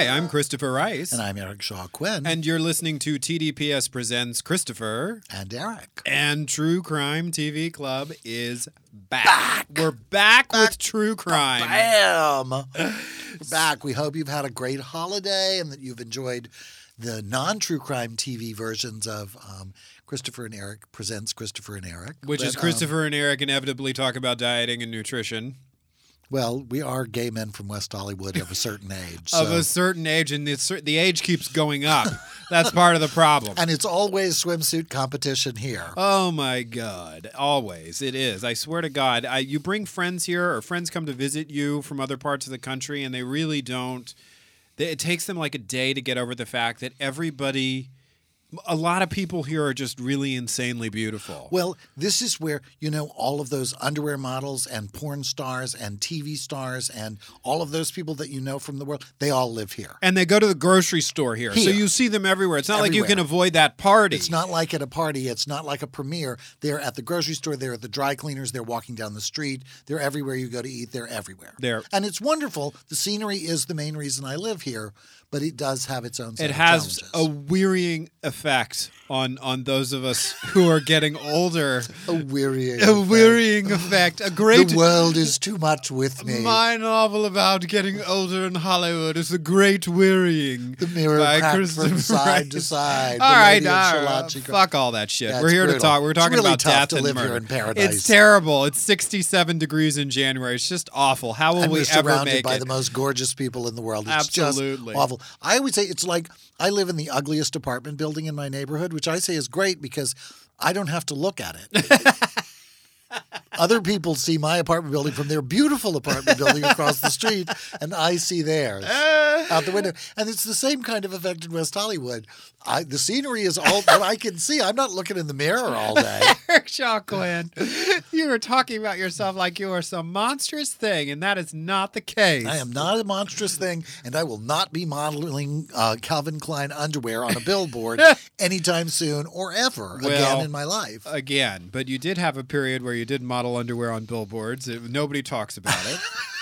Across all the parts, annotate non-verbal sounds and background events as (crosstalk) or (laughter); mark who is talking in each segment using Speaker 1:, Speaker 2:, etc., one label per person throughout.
Speaker 1: Hi, I'm Christopher Rice.
Speaker 2: And I'm Eric Shaw Quinn.
Speaker 1: And you're listening to TDPS Presents Christopher.
Speaker 2: And Eric.
Speaker 1: And True Crime TV Club is back. back. We're back, back, with True Crime.
Speaker 2: Bam! We're (laughs) back. We hope you've had a great holiday and that you've enjoyed the non True Crime TV versions of um, Christopher and Eric Presents Christopher and Eric.
Speaker 1: Which but, is Christopher um, and Eric inevitably talk about dieting and nutrition.
Speaker 2: Well, we are gay men from West Hollywood of a certain age. (laughs)
Speaker 1: of a certain age, and the, the age keeps going up. That's part of the problem. (laughs)
Speaker 2: And it's always swimsuit competition here.
Speaker 1: Oh my God! Always it is. I swear to God, I, you bring friends here, or friends come to visit you from other parts of the country, and they really don't. They, it takes them like a day to get over the fact that everybody a lot of people here are just really insanely beautiful.
Speaker 2: Well, this is where, you know, all of those underwear models and porn stars and TV stars and all of those people that you know from the world, they all live here.
Speaker 1: And they go to the grocery store here. here. So you see them everywhere. It's not everywhere. like you can avoid that party.
Speaker 2: It's not like at a party. It's not like a premiere. They're at the grocery store, they're at the dry cleaners, they're walking down the street, they're everywhere you go to eat, they're everywhere.
Speaker 1: There.
Speaker 2: And it's wonderful. The scenery is the main reason I live here but it does have its own.
Speaker 1: it has a wearying effect on on those of us who are getting older.
Speaker 2: a wearying,
Speaker 1: a wearying effect. A great.
Speaker 2: The world is too much with me.
Speaker 1: My novel about getting older in Hollywood is a great wearying.
Speaker 2: The mirror cracked from side to side.
Speaker 1: All right, uh, all right. Fuck all that shit. We're here
Speaker 2: brutal.
Speaker 1: to talk. We're talking
Speaker 2: really
Speaker 1: about death
Speaker 2: to
Speaker 1: and
Speaker 2: live
Speaker 1: murder.
Speaker 2: Here in paradise.
Speaker 1: It's terrible. It's 67 degrees in January. It's just awful. How will
Speaker 2: and
Speaker 1: we ever
Speaker 2: surrounded
Speaker 1: make
Speaker 2: by
Speaker 1: it?
Speaker 2: the most gorgeous people in the world. It's
Speaker 1: Absolutely.
Speaker 2: just awful. I would say it's like I live in the ugliest apartment building in my neighborhood, which I say is great because I don't have to look at it. (laughs) Other people see my apartment building from their beautiful apartment building across the street, and I see theirs out the window. And it's the same kind of effect in West Hollywood. I, the scenery is all that I can see. I'm not looking in the mirror all day. (laughs)
Speaker 1: Eric Quinn, you were talking about yourself like you are some monstrous thing, and that is not the case.
Speaker 2: I am not a monstrous thing, and I will not be modeling uh, Calvin Klein underwear on a billboard (laughs) anytime soon or ever
Speaker 1: Well,
Speaker 2: again in my life.
Speaker 1: Again, but you did have a period where you did model underwear on billboards. It- nobody talks about it. (laughs)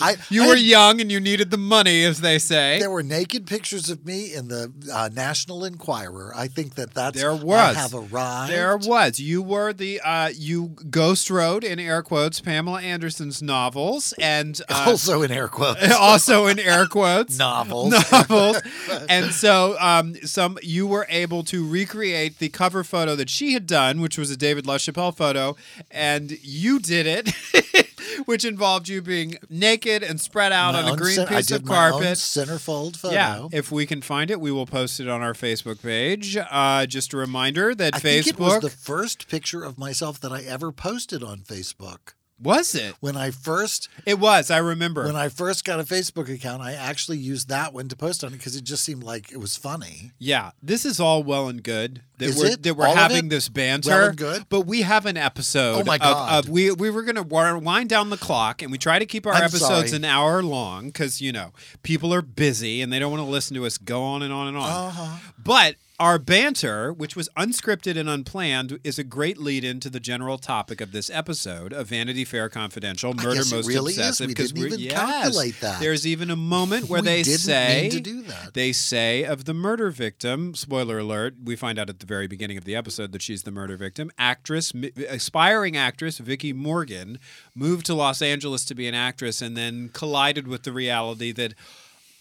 Speaker 2: I-
Speaker 1: you
Speaker 2: I
Speaker 1: were
Speaker 2: had-
Speaker 1: young and you needed the money, as they say.
Speaker 2: There were naked pictures of me in the uh, National Enquirer. I think that that's
Speaker 1: There
Speaker 2: I
Speaker 1: was.
Speaker 2: have arrived.
Speaker 1: There was. You were the uh, you ghost wrote in air quotes Pamela Anderson's novels and uh, (laughs)
Speaker 2: also in air quotes. (laughs)
Speaker 1: also in air quotes (laughs)
Speaker 2: novels.
Speaker 1: novels. and so um, some you were able to recreate the cover photo that she had done, which was a David LaChapelle photo, and you did it, which involved you being naked and spread out
Speaker 2: My
Speaker 1: on a green
Speaker 2: cen- I
Speaker 1: piece of carpet.
Speaker 2: centerfold photo.
Speaker 1: Yeah, if we can find it, we will post it on our Facebook page. Uh, just a reminder that
Speaker 2: I
Speaker 1: Facebook
Speaker 2: think it was the first picture of myself that I ever posted on Facebook.
Speaker 1: Was it.
Speaker 2: When I first
Speaker 1: It was. I remember.
Speaker 2: when I first got a Facebook account, I actually used that one to post on it because it just seemed like it was funny.
Speaker 1: Yeah, this is all well and good that
Speaker 2: Is
Speaker 1: we're
Speaker 2: it?
Speaker 1: that we're
Speaker 2: All of
Speaker 1: having
Speaker 2: it?
Speaker 1: this banter.
Speaker 2: Well and good?
Speaker 1: but we have an episode.
Speaker 2: Oh, my
Speaker 1: of-
Speaker 2: God.
Speaker 1: Of, we we were gonna wi- wind down the clock, and we try to keep our
Speaker 2: I'm
Speaker 1: episodes
Speaker 2: sorry.
Speaker 1: an hour long because you know people are busy and they don't want to listen to us go on and on and on.
Speaker 2: Uh-huh.
Speaker 1: But our banter, which was unscripted and unplanned, is a great lead into the general topic of this episode of Vanity Fair Confidential, Murder Most
Speaker 2: really.
Speaker 1: Obsessive.
Speaker 2: We
Speaker 1: 'cause
Speaker 2: didn't even
Speaker 1: yes,
Speaker 2: calculate that.
Speaker 1: There's even a moment (laughs) where
Speaker 2: We
Speaker 1: they
Speaker 2: didn't
Speaker 1: say
Speaker 2: mean to do that.
Speaker 1: they say of the murder victim, spoiler alert, we find out at the very beginning of the episode that she's the murder victim. Actress, aspiring actress Vicki Morgan moved to Los Angeles to be an actress and then collided with the reality that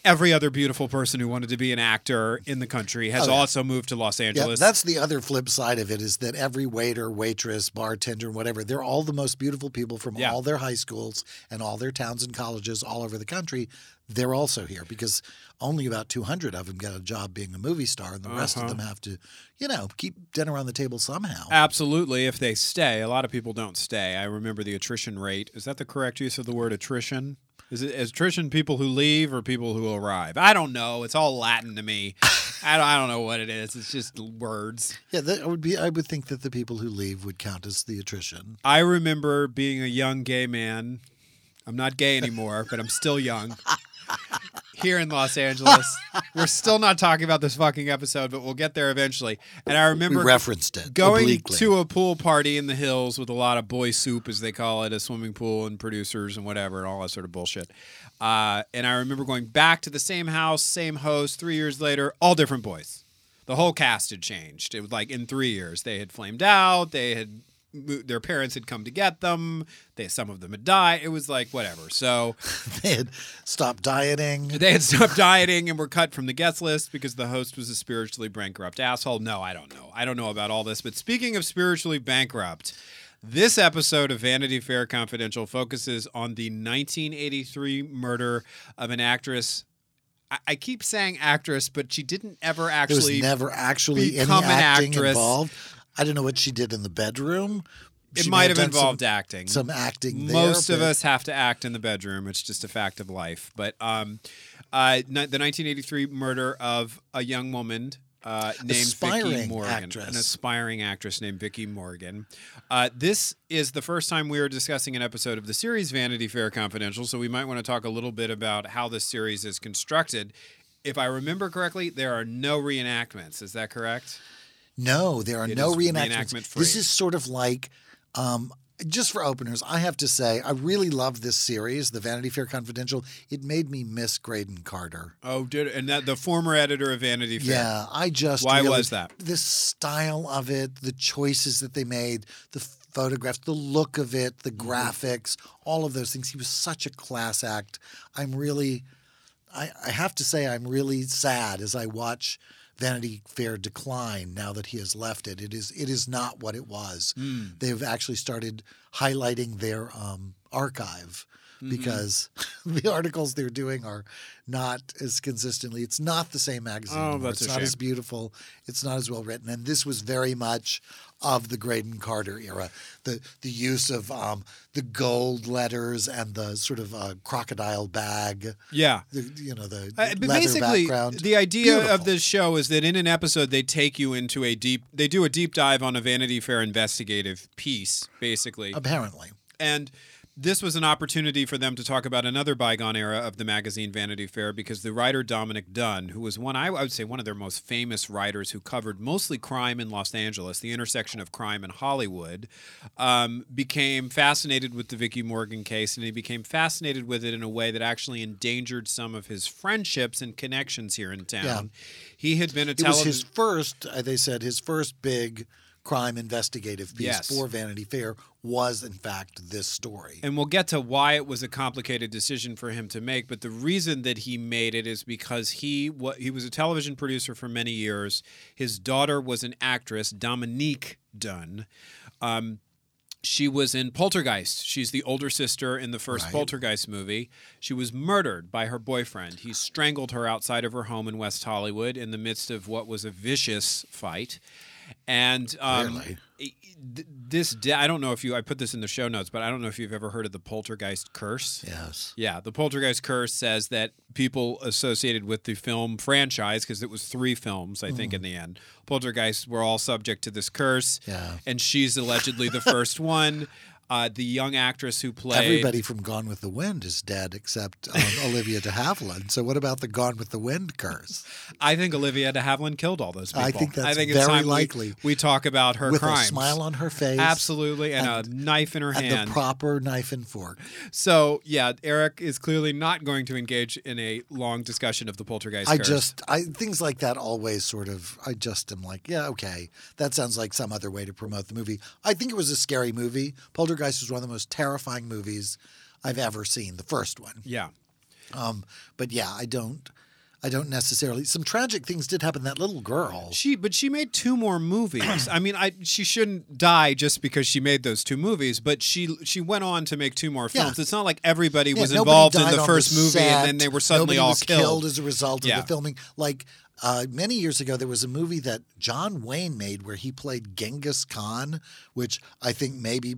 Speaker 1: every other beautiful person who wanted to be an actor in the country has
Speaker 2: Oh, yeah.
Speaker 1: also moved to Los Angeles.
Speaker 2: Yeah, that's the other flip side of it is that every waiter, waitress, bartender, and whatever, they're all the most beautiful people from
Speaker 1: Yeah.
Speaker 2: all their high schools and all their towns and colleges all over the country. They're also here because only about 200 of them get a job being a movie star, and the rest
Speaker 1: Uh-huh.
Speaker 2: of them have to, you know, keep dinner on the table somehow.
Speaker 1: Absolutely, if they stay. A lot of people don't stay. I remember the attrition rate. Is that the correct use of the word attrition? Is it attrition people who leave or people who arrive? I don't know. It's all Latin to me. I don't, I don't know what it is. It's just words.
Speaker 2: Yeah, that would be. I would think that the people who leave would count as the attrition.
Speaker 1: I remember being a young gay man. I'm not gay anymore, but I'm still young. Here in Los Angeles. We're still not talking about this fucking episode, but we'll get there eventually. And I
Speaker 2: We
Speaker 1: remember
Speaker 2: referenced it
Speaker 1: going
Speaker 2: obliquely.
Speaker 1: to a pool party in the hills with a lot of boy soup, as they call it, a swimming pool and producers and whatever, and all that sort of bullshit. Uh, and I remember going back to the same house, same host, three years later, all different boys. The whole cast had changed. It was like in three years, they had flamed out. They had their parents had come to get them. They some of them had died. It was like whatever. So (laughs)
Speaker 2: they had stopped dieting.
Speaker 1: they had stopped dieting and were cut from the guest list because the host was a spiritually bankrupt asshole. No, I don't know. I don't know about all this. But speaking of spiritually bankrupt, this episode of Vanity Fair Confidential focuses on the 1983 murder of an actress. I, keep saying actress, but she didn't ever
Speaker 2: There
Speaker 1: actually.
Speaker 2: was never actually any
Speaker 1: become an
Speaker 2: acting
Speaker 1: actress.
Speaker 2: involved. I don't know what she did in the bedroom.
Speaker 1: it
Speaker 2: She may
Speaker 1: might have
Speaker 2: done some-
Speaker 1: involved acting.
Speaker 2: some acting.
Speaker 1: Most
Speaker 2: there,
Speaker 1: of
Speaker 2: but-
Speaker 1: us have to act in the bedroom. It's just a fact of life. But um, uh, the 1983 murder of a young woman uh, named
Speaker 2: Vicki
Speaker 1: Morgan,
Speaker 2: actress.
Speaker 1: an aspiring actress named Vicki Morgan. Uh, this is the first time we are discussing an episode of the series Vanity Fair Confidential, so we might want to talk a little bit about how this series is constructed. If I remember correctly, there are no reenactments. Is that correct?
Speaker 2: No, there are
Speaker 1: It
Speaker 2: no reenactments. This is sort of like, um, just for openers, I have to say, I really love this series, the Vanity Fair Confidential. It made me miss Graydon Carter.
Speaker 1: Oh, did and that the former editor of Vanity Fair.
Speaker 2: Yeah, I just
Speaker 1: Why
Speaker 2: really-
Speaker 1: was that?
Speaker 2: The style of it, the choices that they made, the photographs, the look of it, the
Speaker 1: Mm-hmm.
Speaker 2: graphics, all of those things. He was such a class act. I'm really, I, I have to say, I'm really sad as I watch Vanity Fair decline now that he has left it. It is it is not what it was.
Speaker 1: Hmm.
Speaker 2: They've actually started highlighting their um, archive
Speaker 1: Mm-hmm.
Speaker 2: because (laughs) the articles they're doing are not as consistently. It's not the same magazine.
Speaker 1: Oh, that's
Speaker 2: it's not as beautiful. It's not as well written. And this was very much of the Graydon Carter era. The the use of um, the gold letters and the sort of uh, crocodile bag.
Speaker 1: Yeah.
Speaker 2: The, you know the
Speaker 1: Uh, basically,
Speaker 2: background.
Speaker 1: the idea
Speaker 2: Beautiful.
Speaker 1: of this show is that in an episode they take you into a deep, they do a deep dive on a Vanity Fair investigative piece, basically,
Speaker 2: apparently.
Speaker 1: and this was an opportunity for them to talk about another bygone era of the magazine Vanity Fair because the writer Dominick Dunne, who was one, I would say, one of their most famous writers who covered mostly crime in Los Angeles, the intersection of crime and Hollywood, um, became fascinated with the Vicki Morgan case, and he became fascinated with it in a way that actually endangered some of his friendships and connections here in town.
Speaker 2: Yeah.
Speaker 1: He had been a television.
Speaker 2: It was his first. uh, They said his first big crime investigative piece
Speaker 1: Yes.
Speaker 2: for Vanity Fair was in fact this story.
Speaker 1: And we'll get to why it was a complicated decision for him to make, but the reason that he made it is because he he was a television producer for many years. His daughter was an actress, Dominique Dunne. Um, she was in Poltergeist. She's the older sister in the first
Speaker 2: Right.
Speaker 1: Poltergeist movie. She was murdered by her boyfriend. He strangled her outside of her home in West Hollywood in the midst of what was a vicious fight. And um, this I don't know if you I put this in the show notes, but I don't know if you've ever heard of the poltergeist curse.
Speaker 2: yes.
Speaker 1: Yeah, the poltergeist curse says that people associated with the film franchise, because it was three films, I think, in the end, poltergeists were all subject to this curse.
Speaker 2: Yeah.
Speaker 1: And she's allegedly the first one. Uh, the young actress who played
Speaker 2: Everybody from Gone with the Wind is dead except um, Olivia de Havilland. So what about the Gone with the Wind curse?
Speaker 1: I think Olivia de Havilland killed all those people.
Speaker 2: I think that's
Speaker 1: it's
Speaker 2: very
Speaker 1: time we-
Speaker 2: likely.
Speaker 1: We, talk about her
Speaker 2: with
Speaker 1: crimes.
Speaker 2: a smile on her face.
Speaker 1: Absolutely, and, a knife in her
Speaker 2: And
Speaker 1: hand.
Speaker 2: the proper knife and fork.
Speaker 1: So yeah, Eric is clearly not going to engage in a long discussion of the poltergeist.
Speaker 2: I
Speaker 1: curse.
Speaker 2: just, I things like that always sort of, I just am like, yeah, okay, that sounds like some other way to promote the movie. I think it was a scary movie. Poltergeist was one of the most terrifying movies I've ever seen. The first one.
Speaker 1: yeah.
Speaker 2: Um, but yeah, I don't. I don't necessarily. Some tragic things did happen. That little girl.
Speaker 1: She, but she made two more movies. (clears throat) I mean, I she shouldn't die just because she made those two movies. But she she went on to make two more
Speaker 2: Yeah.
Speaker 1: films. It's not like everybody
Speaker 2: Yeah,
Speaker 1: was involved in the first movie and then they were suddenly
Speaker 2: Nobody
Speaker 1: all
Speaker 2: was
Speaker 1: killed.
Speaker 2: as a result of
Speaker 1: Yeah.
Speaker 2: the filming. Like uh, many years ago, there was a movie that John Wayne made where he played Genghis Khan, which I think maybe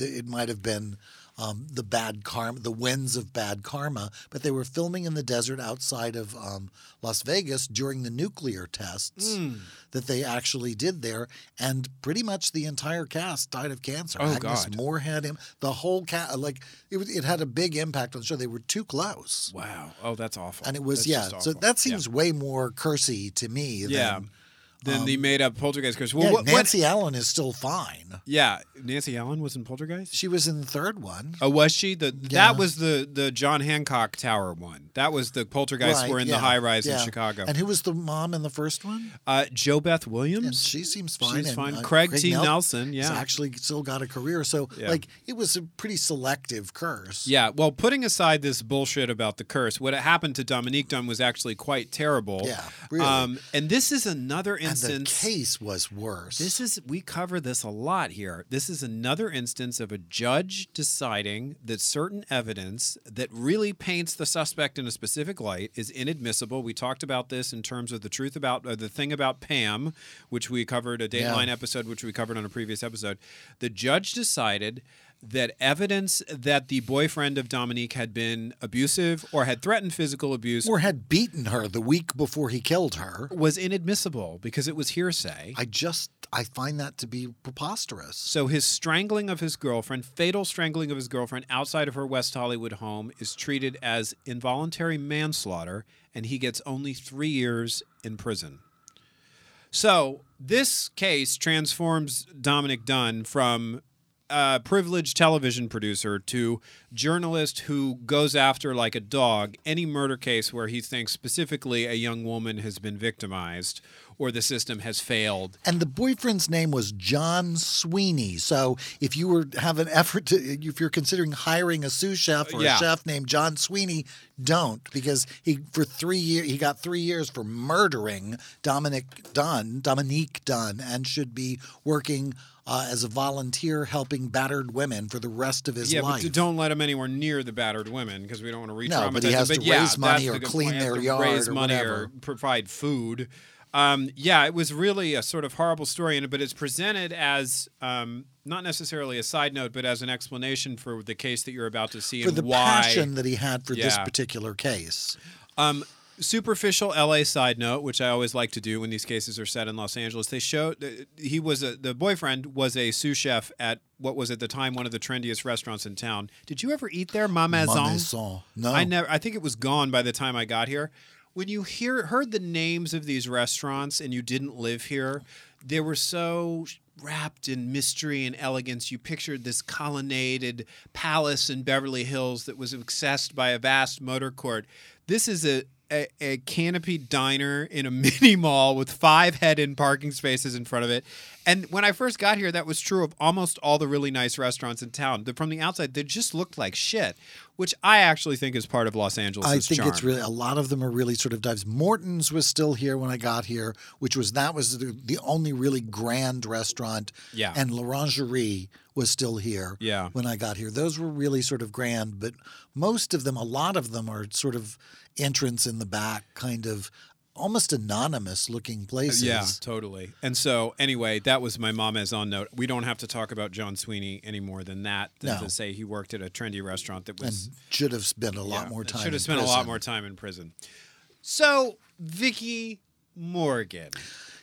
Speaker 2: it might have been. Um, the bad karma, the winds of bad karma, but they were filming in the desert outside of um, Las Vegas during the nuclear tests
Speaker 1: Hmm.
Speaker 2: that they actually did there, and pretty much the entire cast died of cancer.
Speaker 1: Oh,
Speaker 2: Agnes
Speaker 1: God.
Speaker 2: Moorehead him. The whole cast, like it, was, it had a big impact on the show. They were too close.
Speaker 1: Wow. Oh, that's awful.
Speaker 2: And it was
Speaker 1: That's
Speaker 2: yeah. So that
Speaker 1: Yeah.
Speaker 2: seems way more cursy to me.
Speaker 1: Yeah.
Speaker 2: Than,
Speaker 1: Then the made up poltergeist curse. Well,
Speaker 2: yeah,
Speaker 1: what, what-
Speaker 2: Nancy Allen is still fine.
Speaker 1: Yeah, Nancy Allen was in Poltergeist.
Speaker 2: She was in the third one.
Speaker 1: Oh, was she? The
Speaker 2: Yeah.
Speaker 1: that was the the John Hancock Tower one. That was the poltergeist
Speaker 2: Right,
Speaker 1: were in
Speaker 2: yeah,
Speaker 1: the high rise in Chicago.
Speaker 2: And who was the mom in the first one?
Speaker 1: uh, JoBeth
Speaker 2: And
Speaker 1: Williams.
Speaker 2: she seems fine.
Speaker 1: She's
Speaker 2: and,
Speaker 1: fine.
Speaker 2: uh,
Speaker 1: Craig T.
Speaker 2: Nel-
Speaker 1: Nelson,
Speaker 2: has
Speaker 1: yeah.
Speaker 2: actually still got a career. So like it was a pretty selective curse.
Speaker 1: Yeah, well, putting aside this bullshit about the curse, what happened to Dominique Dunn was actually quite terrible.
Speaker 2: Yeah, really.
Speaker 1: Um, and this is another
Speaker 2: And the case was worse.
Speaker 1: This is we cover this a lot here. This is another instance of a judge deciding that certain evidence that really paints the suspect in a specific light is inadmissible. We talked about this in terms of the truth about uh, the thing about Pam, which we covered a
Speaker 2: Yeah.
Speaker 1: Dateline episode, which we covered on a previous episode. The judge decided that evidence that the boyfriend of Dominique had been abusive or had threatened physical abuse
Speaker 2: or had beaten her the week before he killed her.
Speaker 1: was inadmissible because it was hearsay.
Speaker 2: I just I find that to be preposterous.
Speaker 1: So his strangling of his girlfriend, fatal strangling of his girlfriend outside of her West Hollywood home, is treated as involuntary manslaughter, and he gets only three years in prison. So this case transforms Dominick Dunne from a privileged television producer to journalist who goes after like a dog any murder case where he thinks specifically a young woman has been victimized or the system has failed
Speaker 2: And the boyfriend's name was John Sweeney. So if you were have an effort to, if you're considering hiring a sous chef or
Speaker 1: Yeah.
Speaker 2: a chef named John Sweeney, don't because he for three years he got three years for murdering Dominick Dunne, Dominique Dunne, and should be working uh, as a volunteer helping battered women for the rest of his
Speaker 1: yeah,
Speaker 2: life.
Speaker 1: but don't let him anywhere near the battered women because we don't want to re-traumatize
Speaker 2: No, but he has to
Speaker 1: yeah,
Speaker 2: raise money or clean
Speaker 1: point.
Speaker 2: Their
Speaker 1: to
Speaker 2: yard
Speaker 1: raise
Speaker 2: or
Speaker 1: money
Speaker 2: whatever.
Speaker 1: or provide food. Um, yeah, it was really a sort of horrible story, but it's presented as um, not necessarily a side note, but as an explanation for the case that you're about to see
Speaker 2: for
Speaker 1: and
Speaker 2: the
Speaker 1: why.
Speaker 2: passion that he had for this particular case.
Speaker 1: Um, superficial LA side note, which I always like to do when these cases are set in Los Angeles. They show that he was a, the boyfriend was a sous chef at what was at the time one of the trendiest restaurants in town. Did you ever eat there, Ma Maison?
Speaker 2: Ma Maison. No,
Speaker 1: I never. I think it was gone by the time I got here. When you hear heard the names of these restaurants and you didn't live here, they were so wrapped in mystery and elegance. You pictured this colonnaded palace in Beverly Hills that was accessed by a vast motor court. This is a a, a canopied diner in a (laughs) mini mall with five head-in parking spaces in front of it. And when I first got here, that was true of almost all the really nice restaurants in town. The- From the outside, they just looked like shit, which I actually think is part of Los Angeles.
Speaker 2: I think
Speaker 1: charm.
Speaker 2: it's really a lot of them are really sort of dives. Morton's was still here when I got here, which was that was the, the only really grand restaurant.
Speaker 1: Yeah.
Speaker 2: and L'Orangerie was still here.
Speaker 1: Yeah.
Speaker 2: when I got here, those were really sort of grand. But most of them, a lot of them, are sort of entrance in the back, kind of almost anonymous looking places.
Speaker 1: Yeah, totally. And so, anyway, that was my mom as on note. We don't have to talk about John Sweeney any more than that. Than
Speaker 2: No.
Speaker 1: to say he worked at a trendy restaurant that was
Speaker 2: and should have spent a lot
Speaker 1: yeah,
Speaker 2: more time.
Speaker 1: Should have spent a lot
Speaker 2: prison.
Speaker 1: more time in prison. So, Vicki Morgan,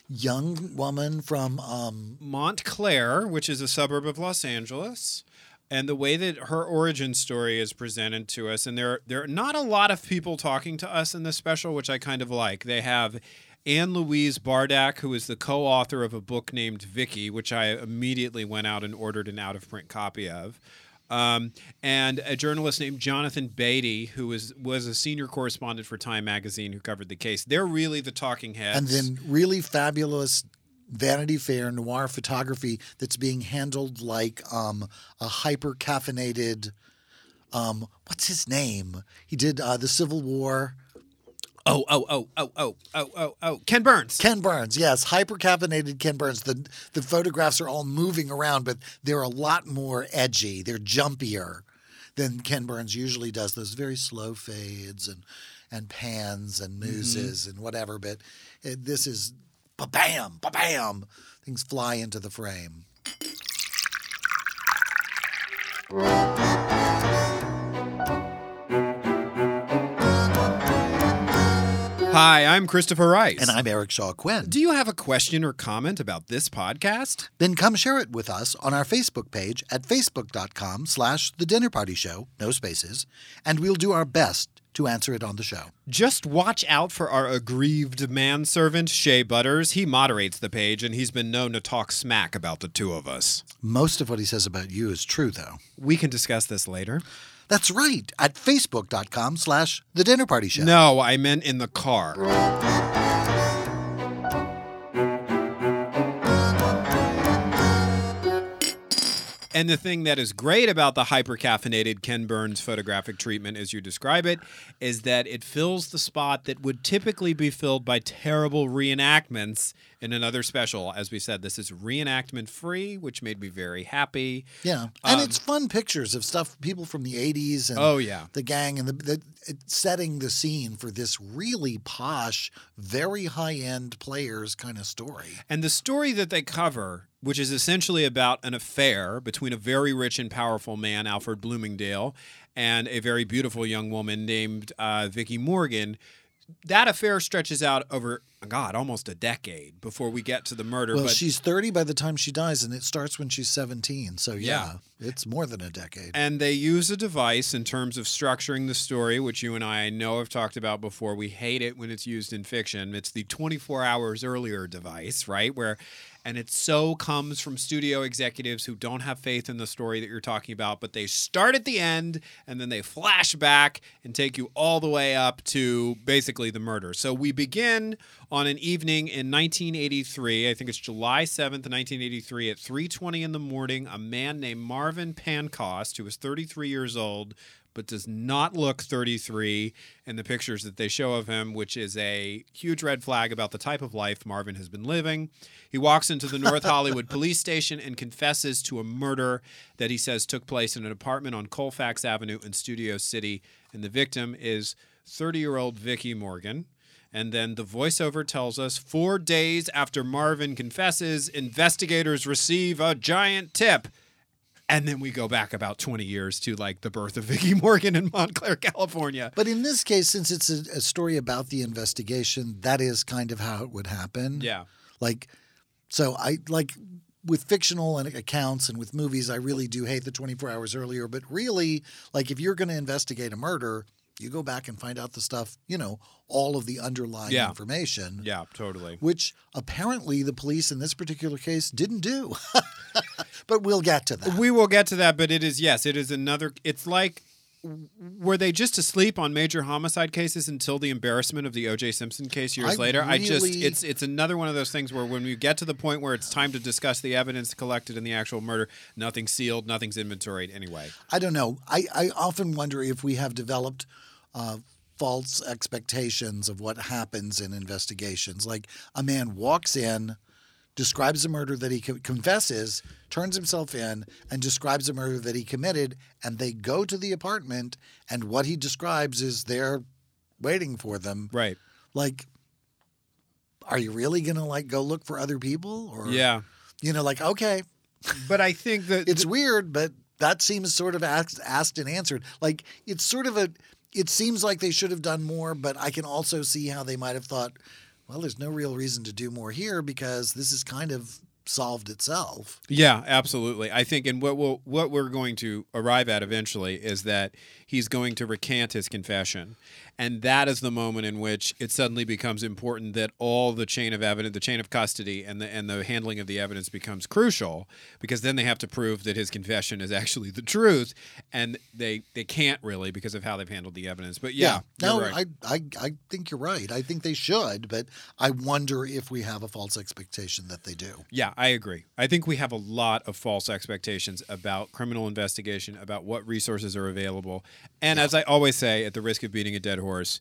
Speaker 2: Young woman from um,
Speaker 1: Montclair, which is a suburb of Los Angeles. And the way that her origin story is presented to us, and there there are not a lot of people talking to us in this special, which I kind of like. They have Anne Louise Bardach, who is the co-author of a book named Vicki, which I immediately went out and ordered an out-of-print copy of. Um, and a journalist named Jonathan Beaty, who was was a senior correspondent for Time magazine, who covered the case. They're really the talking heads.
Speaker 2: and then really fabulous Vanity Fair noir photography that's being handled like um, a hyper caffeinated Um, what's his name? He did uh, the Civil War.
Speaker 1: Oh, oh, oh, oh, oh, oh, oh, oh. Ken Burns.
Speaker 2: Ken Burns, yes, hypercaffeinated Ken Burns. The the photographs are all moving around, but they're a lot more edgy. They're jumpier than Ken Burns usually does. Those very slow fades and and pans and mooses and whatever. But it, this is ba bam, ba bam. Things fly into the frame.
Speaker 1: Hi, I'm Christopher Rice.
Speaker 2: And I'm Eric Shaw Quinn.
Speaker 1: Do you have a question or comment about this podcast?
Speaker 2: Then come share it with us on our Facebook page at facebook.com slash the dinner party show, no spaces, and we'll do our best to answer it on the show.
Speaker 1: Just watch out for our aggrieved manservant, Shea Butters. He moderates the page, and he's been known to talk smack about the two of us.
Speaker 2: Most of what he says about you is true, though.
Speaker 1: We can discuss this later.
Speaker 2: That's right, at facebook.com slash the dinner party show.
Speaker 1: No, I meant in the car. And the thing that is great about the hypercaffeinated Ken Burns photographic treatment, as you describe it, is that it fills the spot that would typically be filled by terrible reenactments in another special. As we said, this is reenactment free, which made me very happy.
Speaker 2: Yeah, and
Speaker 1: Um,
Speaker 2: it's fun pictures of stuff, people from the 80s and
Speaker 1: Oh, yeah.
Speaker 2: the gang and the, the setting the scene for this really posh, very high end players kind of story.
Speaker 1: And the story that they cover, which is essentially about an affair between a very rich and powerful man, Alfred Bloomingdale, and a very beautiful young woman named uh, Vicki Morgan, that affair stretches out over, God, almost a decade before we get to the murder.
Speaker 2: Well,
Speaker 1: but
Speaker 2: she's 30 by the time she dies, and it starts when she's 17. So,
Speaker 1: Yeah.
Speaker 2: yeah, it's more than a decade.
Speaker 1: And they use a device in terms of structuring the story, which you and I know have talked about before. We hate it when it's used in fiction. It's the 24 hours earlier device, right? Where, and it so comes from studio executives who don't have faith in the story that you're talking about, but they start at the end and then they flash back and take you all the way up to basically the murder. So we begin on an evening in 1983. I think it's July 7th, 1983, at 3:20 in the morning. A man named Marvin Pancoast, who was 33 years old, but does not look 33 in the pictures that they show of him, which is a huge red flag about the type of life Marvin has been living. He walks into the North (laughs) Hollywood police station and confesses to a murder that he says took place in an apartment on Colfax Avenue in Studio City, and the victim is 30-year-old Vicki Morgan. And then the voiceover tells us four days after Marvin confesses, investigators receive a giant tip. And then we go back about 20 years to like the birth of (laughs) Vicki Morgan in Montclair, California.
Speaker 2: But in this case, since it's a, a story about the investigation, that is kind of how it would happen.
Speaker 1: Yeah.
Speaker 2: Like, so I like with fictional and accounts and with movies, I really do hate the 24 hours earlier. But really, like, if you're going to investigate a murder, you go back and find out the stuff, you know, all of the underlying
Speaker 1: Yeah.
Speaker 2: information.
Speaker 1: Yeah, totally.
Speaker 2: Which apparently the police in this particular case didn't do. (laughs) but we'll get to that.
Speaker 1: We will get to that, but it is, yes, it is another, it's like, were they just asleep on major homicide cases until the embarrassment of the O.J. Simpson case years
Speaker 2: I
Speaker 1: later? I just it's it's another one of those things where when we get to the point where it's time to discuss the evidence collected in the actual murder, nothing's sealed, nothing's inventoried anyway.
Speaker 2: I don't know. I, I often wonder if we have developed uh, false expectations of what happens in investigations. Like a man walks in, describes a murder that he co- confesses, turns himself in, and describes a murder that he committed, and they go to the apartment, and what he describes is there waiting for them.
Speaker 1: Right.
Speaker 2: Like, are you really gonna like go look for other people, or
Speaker 1: Yeah.
Speaker 2: you know, like okay,
Speaker 1: But I think that (laughs)
Speaker 2: it's weird, but that seems sort of asked, asked and answered. Like it's sort of a. It seems like they should have done more, but I can also see how they might have thought, well, there's no real reason to do more here because this is kind of solved itself.
Speaker 1: Yeah, absolutely. I think, and what we'll, what we're going to arrive at eventually is that he's going to recant his confession, and that is the moment in which it suddenly becomes important that all the chain of evidence, the chain of custody, and the and the handling of the evidence becomes crucial because then they have to prove that his confession is actually the truth, and they they can't really because of how they've handled the evidence. But yeah,
Speaker 2: no,
Speaker 1: right.
Speaker 2: I, I I think you're right. I think they should, but I wonder if we have a false expectation that they do.
Speaker 1: Yeah, I agree. I think we have a lot of false expectations about criminal investigation, about what resources are available. And as I always say, at the risk of beating a dead horse,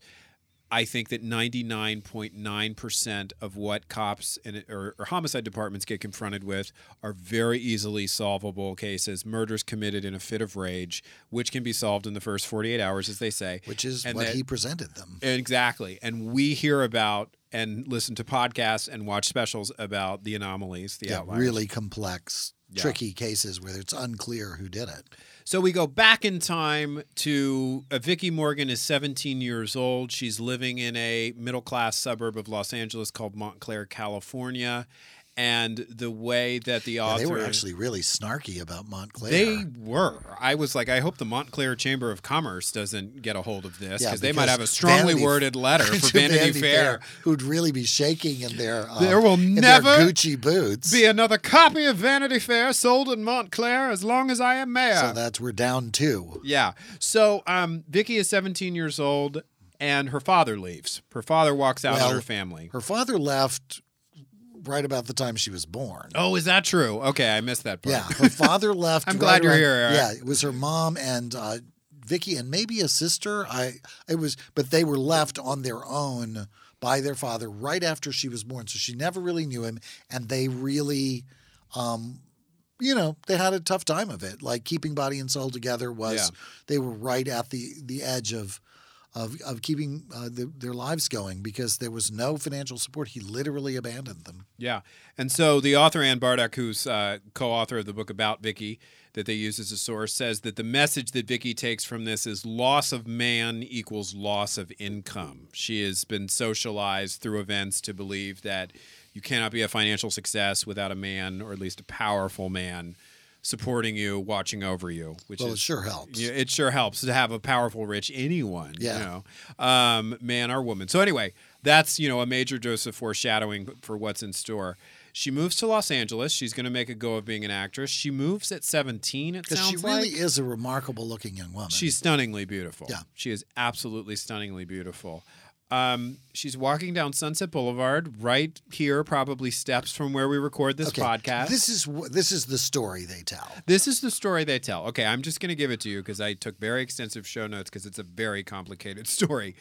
Speaker 1: I think that 99.9% of what cops and, or, or homicide departments get confronted with are very easily solvable cases, murders committed in a fit of rage, which can be solved in the first 48 hours, as they say.
Speaker 2: Which is
Speaker 1: And
Speaker 2: what
Speaker 1: that-
Speaker 2: he presented them.
Speaker 1: Exactly. And we hear about and listen to podcasts and watch specials about the anomalies, the
Speaker 2: Yeah,
Speaker 1: outliers.
Speaker 2: really complex,
Speaker 1: Yeah.
Speaker 2: tricky cases where it's unclear who did it.
Speaker 1: So we go back in time to uh, Vicki Morgan is 17 years old. She's living in a middle class suburb of Los Angeles called Montclair, California. And the way that the
Speaker 2: yeah, they were actually really snarky about Montclair.
Speaker 1: They were. I was like, I hope the Montclair Chamber of Commerce doesn't get a hold of this
Speaker 2: Yeah,
Speaker 1: because they might have a strongly
Speaker 2: Vanity-
Speaker 1: worded letter (laughs) for
Speaker 2: to
Speaker 1: Vanity, Fair.
Speaker 2: who'd really be shaking in their uh,
Speaker 1: There will never
Speaker 2: Gucci boots.
Speaker 1: Be another copy of Vanity Fair sold in Montclair as long as I am mayor.
Speaker 2: so that's we're down two.
Speaker 1: Yeah. So um, Vicki is 17 years old, and her father leaves. Her father walks out
Speaker 2: Well,
Speaker 1: on her family.
Speaker 2: Her father left right about the time she was born.
Speaker 1: Oh, is that true? Okay, I missed that part.
Speaker 2: Yeah, her father (laughs) left.
Speaker 1: I'm
Speaker 2: right
Speaker 1: glad you're
Speaker 2: around-
Speaker 1: here.
Speaker 2: Yeah, it was her mom and uh, Vicki and maybe a sister. I it was, but they were left on their own by their father right after she was born. So she never really knew him, and they really, um, you know, they had a tough time of it. Like keeping body and soul together was,
Speaker 1: Yeah.
Speaker 2: they were right at the the edge of. Of, of keeping uh, the, their lives going because there was no financial support. He literally abandoned them.
Speaker 1: Yeah. And so the author Ann Bardach, who's uh, co-author of the book about Vicki that they use as a source, says that the message that Vicki takes from this is loss of man equals loss of income. She has been socialized through events to believe that you cannot be a financial success without a man, or at least a powerful man, supporting you, watching over you. Which
Speaker 2: Well,
Speaker 1: is
Speaker 2: it sure helps.
Speaker 1: yeah, it sure helps to have a powerful, rich anyone.
Speaker 2: Yeah.
Speaker 1: You know, um, man or woman. So anyway, that's you know a major dose of foreshadowing for what's in store. She moves to Los Angeles. She's going to make a go of being an actress. She moves at 17. It sounds
Speaker 2: she really
Speaker 1: like.
Speaker 2: is a remarkable looking young woman.
Speaker 1: She's stunningly beautiful.
Speaker 2: Yeah.
Speaker 1: She is absolutely stunningly beautiful. Um, she's walking down Sunset Boulevard, right here, probably steps from where we record this podcast.
Speaker 2: This is this is the story they tell.
Speaker 1: This is the story they tell. Okay, I'm just going to give it to you because I took very extensive show notes because it's a very complicated (laughs) story.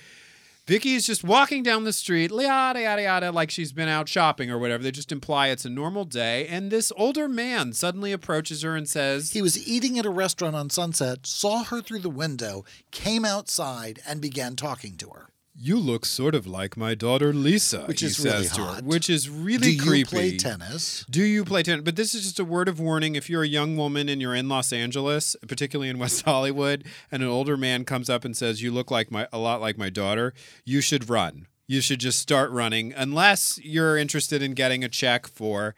Speaker 1: Vicki is just walking down the street, yada yada yada, like she's been out shopping or whatever. They just imply it's a normal day, and this older man suddenly approaches her and says,
Speaker 2: He was eating at a restaurant on Sunset, saw her through the window, came outside, and began talking to her.
Speaker 1: "You look sort of like my daughter Lisa,"
Speaker 2: Which
Speaker 1: he
Speaker 2: is really
Speaker 1: to her,
Speaker 2: hot.
Speaker 1: which is really
Speaker 2: Do
Speaker 1: creepy.
Speaker 2: you play tennis?
Speaker 1: Do you play tennis? But this is just a word of warning. If you're a young woman and you're in Los Angeles, particularly in (laughs) West Hollywood, and an older man comes up and says, "You look like my a lot like my daughter," you should run. You should just start running, unless you're interested in getting a check for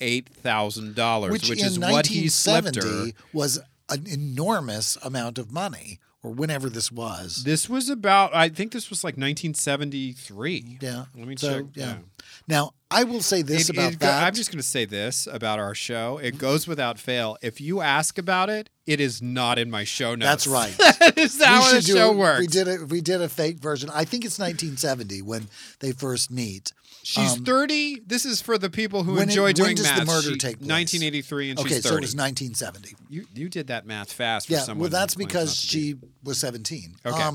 Speaker 1: eight thousand dollars,
Speaker 2: Which,
Speaker 1: which
Speaker 2: in
Speaker 1: is what he slipped her.
Speaker 2: 1970 was an enormous amount of money, or whenever this was.
Speaker 1: This was about. I think this was like 1973.
Speaker 2: yeah.
Speaker 1: Let me
Speaker 2: so,
Speaker 1: check.
Speaker 2: Yeah. Now, I will say this
Speaker 1: It-
Speaker 2: about
Speaker 1: it
Speaker 2: that.
Speaker 1: I'm just going to say this about our show. It goes without fail. If you ask about it, it is not in my show notes.
Speaker 2: That's right. (laughs)
Speaker 1: that is how the show
Speaker 2: a-
Speaker 1: works.
Speaker 2: We did a we did a fake version. I think it's 1970 when they first meet.
Speaker 1: She's
Speaker 2: Um,
Speaker 1: 30. This is for the people who
Speaker 2: when it-
Speaker 1: enjoy
Speaker 2: when
Speaker 1: doing
Speaker 2: does the murder
Speaker 1: She-
Speaker 2: take place?
Speaker 1: 1983, and
Speaker 2: Okay,
Speaker 1: she's 30.
Speaker 2: so it was 1970.
Speaker 1: you you did that math fast for
Speaker 2: Yeah, well, that's because
Speaker 1: be.
Speaker 2: she was 17.
Speaker 1: Okay.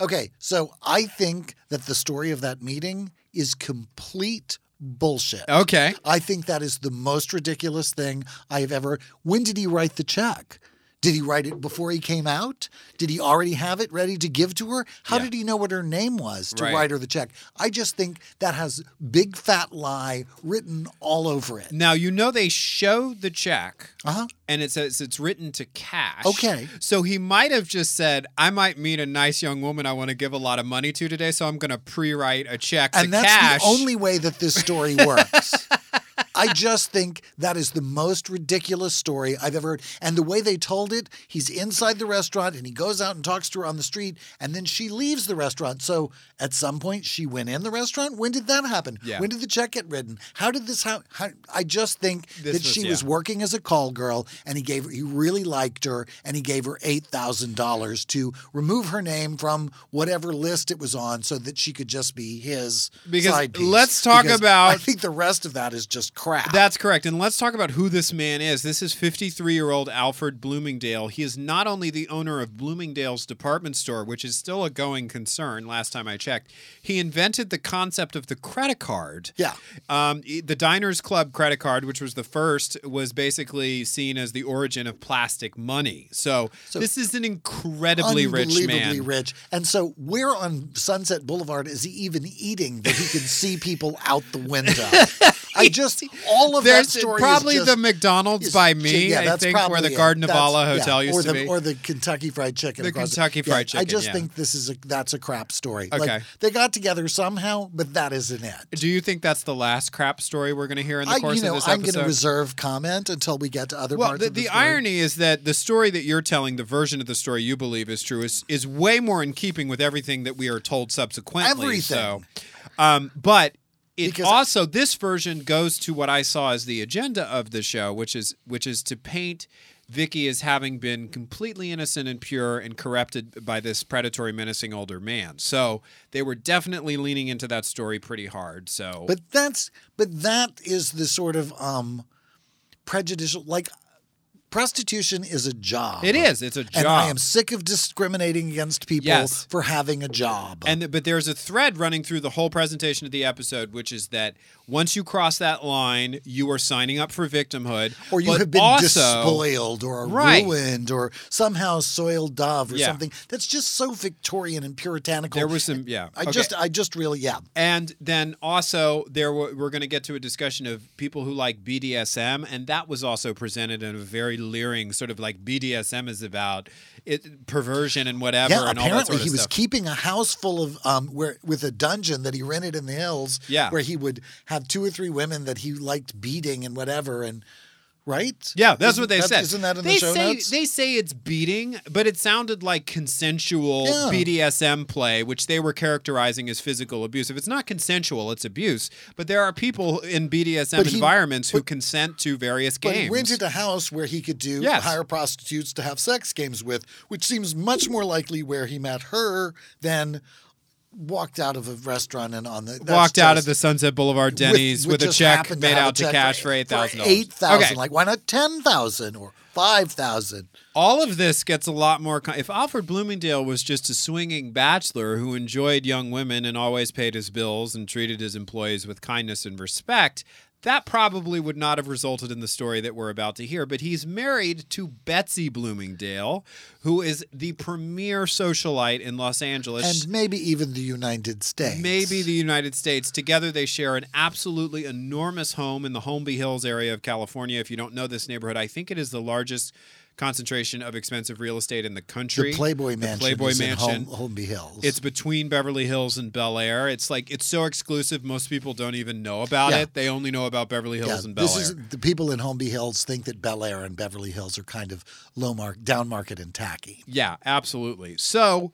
Speaker 2: okay, so I think that the story of that meeting is complete bullshit.
Speaker 1: Okay.
Speaker 2: I think that is the most ridiculous thing I have ever. When did he write the check? Did he write it before he came out? Did he already have it ready to give to her? How
Speaker 1: Yeah.
Speaker 2: did he know what her name was to
Speaker 1: Right.
Speaker 2: write her the check? I just think that has big fat lie written all over it.
Speaker 1: Now you know they show the check.
Speaker 2: Uh huh.
Speaker 1: And it says it's written to cash.
Speaker 2: Okay.
Speaker 1: So he might have just said, I might meet a nice young woman I want to give a lot of money to today, so I'm going to pre write a check to
Speaker 2: And that's
Speaker 1: cash.
Speaker 2: the only way that this story works. (laughs) I just think that is the most ridiculous story I've ever heard. And the way they told it, he's inside the restaurant and he goes out and talks to her on the street, and then she leaves the restaurant. So at some point, she went in the restaurant. When did that happen?
Speaker 1: Yeah.
Speaker 2: When did the check get written? How did this happen? How, I just think
Speaker 1: This
Speaker 2: that
Speaker 1: was-
Speaker 2: she
Speaker 1: yeah.
Speaker 2: was working as a call girl, and he gave he really liked her, and he gave her eight thousand dollars to remove her name from whatever list it was on, so that she could just be his
Speaker 1: Because
Speaker 2: side piece.
Speaker 1: let's talk
Speaker 2: Because
Speaker 1: about-
Speaker 2: I think the rest of that is just crap. Crap.
Speaker 1: That's correct. And let's talk about who this man is. This is 53 year old Alfred Bloomingdale. He is not only the owner of Bloomingdale's department store, which is still a going concern last time I checked, he invented the concept of the credit card.
Speaker 2: Yeah.
Speaker 1: Um, the Diners Club credit card, which was the first, was basically seen as the origin of plastic money. So,
Speaker 2: So-
Speaker 1: this is an incredibly rich
Speaker 2: unbelievably
Speaker 1: man.
Speaker 2: rich. And so, where on Sunset Boulevard is he even eating that he can see people out the window? (laughs) I just all of
Speaker 1: There's
Speaker 2: that story
Speaker 1: probably
Speaker 2: is just,
Speaker 1: the McDonald's
Speaker 2: is-
Speaker 1: by me,
Speaker 2: yeah,
Speaker 1: I
Speaker 2: that's
Speaker 1: think, where
Speaker 2: probably
Speaker 1: the
Speaker 2: it.
Speaker 1: Garden of
Speaker 2: That's-
Speaker 1: Allah
Speaker 2: yeah,
Speaker 1: Hotel used
Speaker 2: or
Speaker 1: to
Speaker 2: the,
Speaker 1: be.
Speaker 2: or the Kentucky Fried Chicken.
Speaker 1: The
Speaker 2: across
Speaker 1: Kentucky
Speaker 2: yeah,
Speaker 1: Fried
Speaker 2: I
Speaker 1: Chicken,
Speaker 2: just
Speaker 1: yeah.
Speaker 2: think this is a that's a crap story.
Speaker 1: Okay.
Speaker 2: Like, they got together somehow, but that isn't it.
Speaker 1: Do you think that's the last crap story we're going to hear in the
Speaker 2: I,
Speaker 1: course
Speaker 2: you know,
Speaker 1: of this
Speaker 2: I'm
Speaker 1: episode?
Speaker 2: going to reserve comment until we get to other
Speaker 1: well,
Speaker 2: parts
Speaker 1: the,
Speaker 2: of the,
Speaker 1: the
Speaker 2: story.
Speaker 1: irony is that the story that you're telling, the version of the story you believe is true, is, is way more in keeping with everything that we are told subsequently.
Speaker 2: Everything.
Speaker 1: So, um, but it
Speaker 2: Because-
Speaker 1: also this version goes to what I saw as the agenda of the show, which is which is to paint Vicki as having been completely innocent and pure and corrupted by this predatory, menacing older man. So they were definitely leaning into that story pretty hard. So,
Speaker 2: But that's but that is the sort of um prejudicial like prostitution is a job.
Speaker 1: it is. It's a job.
Speaker 2: And I am sick of discriminating against people
Speaker 1: Yes.
Speaker 2: for having a job.
Speaker 1: And but there's a thread running through the whole presentation of the episode, which is that once you cross that line, you are signing up for victimhood,
Speaker 2: or you have been
Speaker 1: also,
Speaker 2: despoiled or
Speaker 1: Right.
Speaker 2: ruined or somehow soiled dove or
Speaker 1: Yeah.
Speaker 2: something that's just so Victorian and puritanical.
Speaker 1: There was some, yeah.
Speaker 2: I
Speaker 1: Okay.
Speaker 2: just I just really yeah.
Speaker 1: And then also there were, we're going to get to a discussion of people who like BDSM, and that was also presented in a very leering sort of like BDSM is about it, perversion and whatever,
Speaker 2: Yeah,
Speaker 1: and all that
Speaker 2: apparently
Speaker 1: sort of
Speaker 2: he was
Speaker 1: stuff.
Speaker 2: keeping a house full of um where with a dungeon that he rented in the hills.
Speaker 1: Yeah.
Speaker 2: where he would have two or three women that he liked beating and whatever and right.
Speaker 1: Yeah, that's
Speaker 2: Isn't
Speaker 1: what they
Speaker 2: that-
Speaker 1: said.
Speaker 2: Isn't that in
Speaker 1: they
Speaker 2: the show
Speaker 1: say,
Speaker 2: notes?
Speaker 1: They say it's beating, but it sounded like consensual
Speaker 2: Yeah.
Speaker 1: BDSM play, which they were characterizing as physical abuse. If it's not consensual, it's abuse. But there are people in BDSM
Speaker 2: he-
Speaker 1: environments who consent to various
Speaker 2: But
Speaker 1: games.
Speaker 2: he rented a house where he could do
Speaker 1: Yes.
Speaker 2: hire prostitutes to have sex games with, which seems much more likely where he met her than walked out of a restaurant and on the
Speaker 1: Walked out of the Sunset Boulevard Denny's with, a check made out to cash for eight thousand dollars.
Speaker 2: Eight thousand,
Speaker 1: Okay,
Speaker 2: like why not ten thousand or five thousand?
Speaker 1: all of this gets a lot more. Con- if Alfred Bloomingdale was just a swinging bachelor who enjoyed young women and always paid his bills and treated his employees with kindness and respect, that probably would not have resulted in the story that we're about to hear. But he's married to Betsy Bloomingdale, who is the premier socialite in Los Angeles.
Speaker 2: And maybe even the United States.
Speaker 1: Maybe the United States. Together, they share an absolutely enormous home in the Holmby Hills area of California. If you don't know this neighborhood, I think it is the largest concentration of expensive real estate in the country.
Speaker 2: the Playboy
Speaker 1: The
Speaker 2: Mansion.
Speaker 1: Playboy Mansion.
Speaker 2: Hol- Holmby Hills.
Speaker 1: It's between Beverly Hills and Bel Air. It's like it's so exclusive, most people don't even know about
Speaker 2: Yeah.
Speaker 1: it. They only know about Beverly Hills
Speaker 2: yeah,
Speaker 1: and Bel
Speaker 2: this
Speaker 1: Air.
Speaker 2: is the people in Holmby Hills think that Bel Air and Beverly Hills are kind of low mark, down market, and tacky.
Speaker 1: Yeah, absolutely. So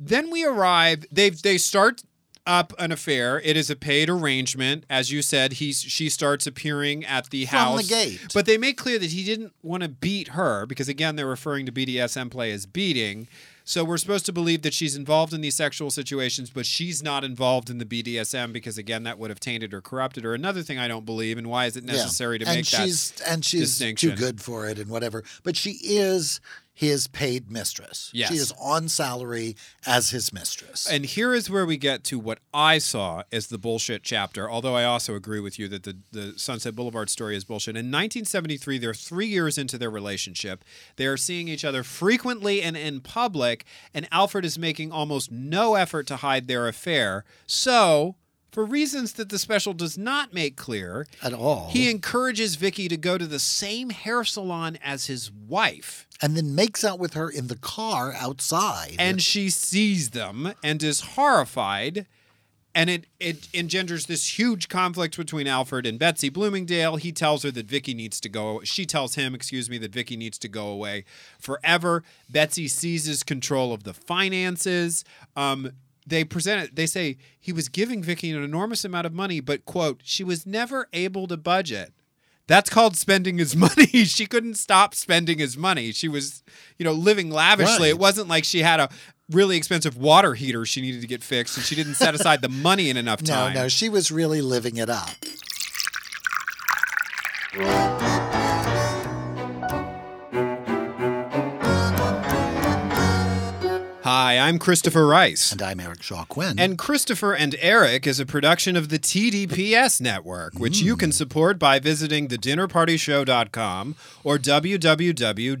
Speaker 1: then we arrive. They they start up an affair. It is a paid arrangement, as you said. He's she starts appearing at the
Speaker 2: From
Speaker 1: house,
Speaker 2: the gate.
Speaker 1: but they make clear that he didn't want to beat her because again they're referring to BDSM play as beating. So we're supposed to believe that she's involved in these sexual situations, but she's not involved in the BDSM because again that would have tainted or corrupted her. Another thing I don't believe, and why is it
Speaker 2: Yeah.
Speaker 1: necessary to
Speaker 2: and
Speaker 1: make that?
Speaker 2: she's and she's too good for it and whatever. But she is his paid mistress.
Speaker 1: Yes.
Speaker 2: She is on salary as his mistress.
Speaker 1: And here is where we get to what I saw as the bullshit chapter, although I also agree with you that the, the Sunset Boulevard story is bullshit. In 1973, they're three years into their relationship. They are seeing each other frequently and in public, and Alfred is making almost no effort to hide their affair. So, for reasons that the special does not make clear,
Speaker 2: At all.
Speaker 1: he encourages Vicki to go to the same hair salon as his wife.
Speaker 2: and then makes out with her in the car outside.
Speaker 1: and she sees them and is horrified and it, it engenders this huge conflict between Alfred and Betsy Bloomingdale. He tells her that Vicki needs to go. She tells him, excuse me, that Vicki needs to go away forever. Betsy seizes control of the finances. Um, they present it. They say he was giving Vicki an enormous amount of money, but quote, she was never able to budget. That's called spending his (laughs) money. she couldn't stop spending his money. She was, you know, living lavishly.
Speaker 2: Right.
Speaker 1: It wasn't like she had a really expensive water heater she needed to get fixed and she didn't set aside the money in enough time. (laughs)
Speaker 2: no, no, she was really living it up.
Speaker 1: Hi, I'm Christopher Rice.
Speaker 2: And I'm Eric Shaw Quinn.
Speaker 1: And Christopher and Eric is a production of the TDPS network, which you can mm. support by visiting thedinnerpartyshow.com or www.tdps.tv.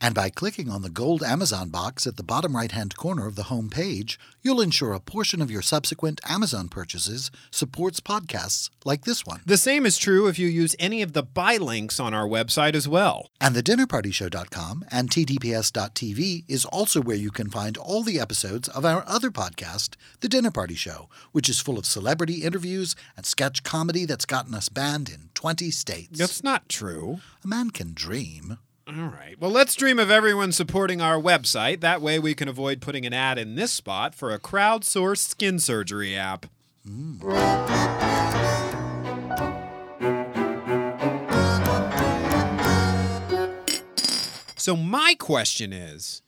Speaker 2: And by clicking on the gold Amazon box at the bottom right hand corner of the home page, you'll ensure a portion of your subsequent Amazon purchases supports podcasts like this one.
Speaker 1: The same is true if you use any of the buy links on our website as well.
Speaker 2: And thedinnerpartyshow.com and tdps.tv is also where you can find all the episodes of our other podcast, The Dinner Party Show, which is full of celebrity interviews and sketch comedy that's gotten us banned in 20 states.
Speaker 1: That's not true.
Speaker 2: A man can dream.
Speaker 1: All right. Well, let's dream of everyone supporting our website. That way we can avoid putting an ad in this spot for a crowdsourced skin surgery app. Hmm. So my question is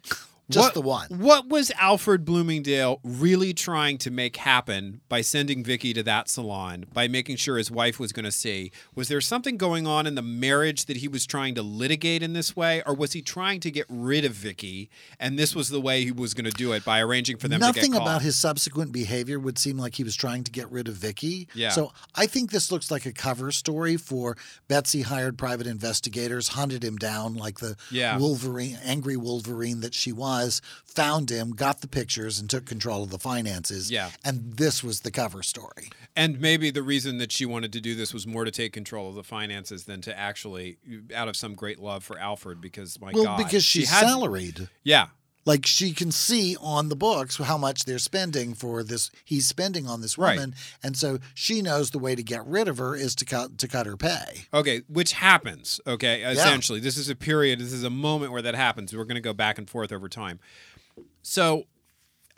Speaker 2: Just
Speaker 1: what,
Speaker 2: the one.
Speaker 1: What was Alfred Bloomingdale really trying to make happen by sending Vicki to that salon, by making sure his wife was going to see? Was there something going on in the marriage that he was trying to litigate in this way, or was he trying to get rid of Vicki and this was the way he was going to do it by arranging for them to
Speaker 2: Nothing about his subsequent behavior would seem like he was trying to get rid of Vicki.
Speaker 1: Yeah.
Speaker 2: So I think this looks like a cover story for Betsy hired private investigators, hunted him down like the
Speaker 1: Yeah.
Speaker 2: Wolverine, angry Wolverine that she was, found him, got the pictures, and took control of the finances.
Speaker 1: Yeah.
Speaker 2: And this was the cover story.
Speaker 1: And maybe the reason that she wanted to do this was more to take control of the finances than to actually, out of some great love for Alfred, because my
Speaker 2: well,
Speaker 1: God,
Speaker 2: because
Speaker 1: she
Speaker 2: she's
Speaker 1: had,
Speaker 2: salaried.
Speaker 1: Yeah,
Speaker 2: Like she can see on the books how much they're spending for this. He's spending on this
Speaker 1: Right.
Speaker 2: woman, and so she knows the way to get rid of her is to cut to cut her pay.
Speaker 1: Okay, which happens. Okay, essentially, this is a period. This is a moment where that happens. We're going to go back and forth over time. So,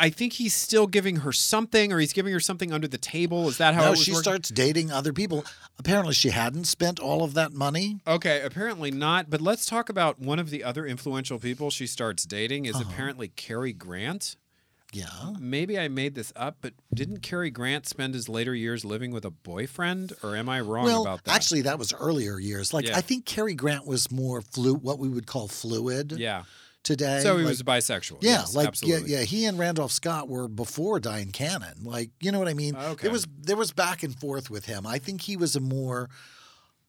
Speaker 1: I think he's still giving her something, or he's giving her something under the table. Is that how it
Speaker 2: no, she
Speaker 1: working?
Speaker 2: starts dating other people. Apparently, she hadn't spent all of that money.
Speaker 1: Okay, apparently not. But let's talk about one of the other influential people she starts dating is
Speaker 2: Uh-huh.
Speaker 1: apparently Cary Grant.
Speaker 2: Yeah.
Speaker 1: Maybe I made this up, but didn't Cary Grant spend his later years living with a boyfriend, or am I wrong
Speaker 2: Well,
Speaker 1: about that?
Speaker 2: actually, that was earlier years. Like
Speaker 1: Yeah.
Speaker 2: I think Cary Grant was more flu, what we would call fluid
Speaker 1: yeah.
Speaker 2: Today.
Speaker 1: So he
Speaker 2: Like-
Speaker 1: was bisexual.
Speaker 2: Yeah,
Speaker 1: yes,
Speaker 2: like yeah,
Speaker 1: absolutely.
Speaker 2: yeah, he and Randolph Scott were before Dyan Cannon. Like, you know what I mean?
Speaker 1: Okay.
Speaker 2: There was there was back and forth with him. I think he was a more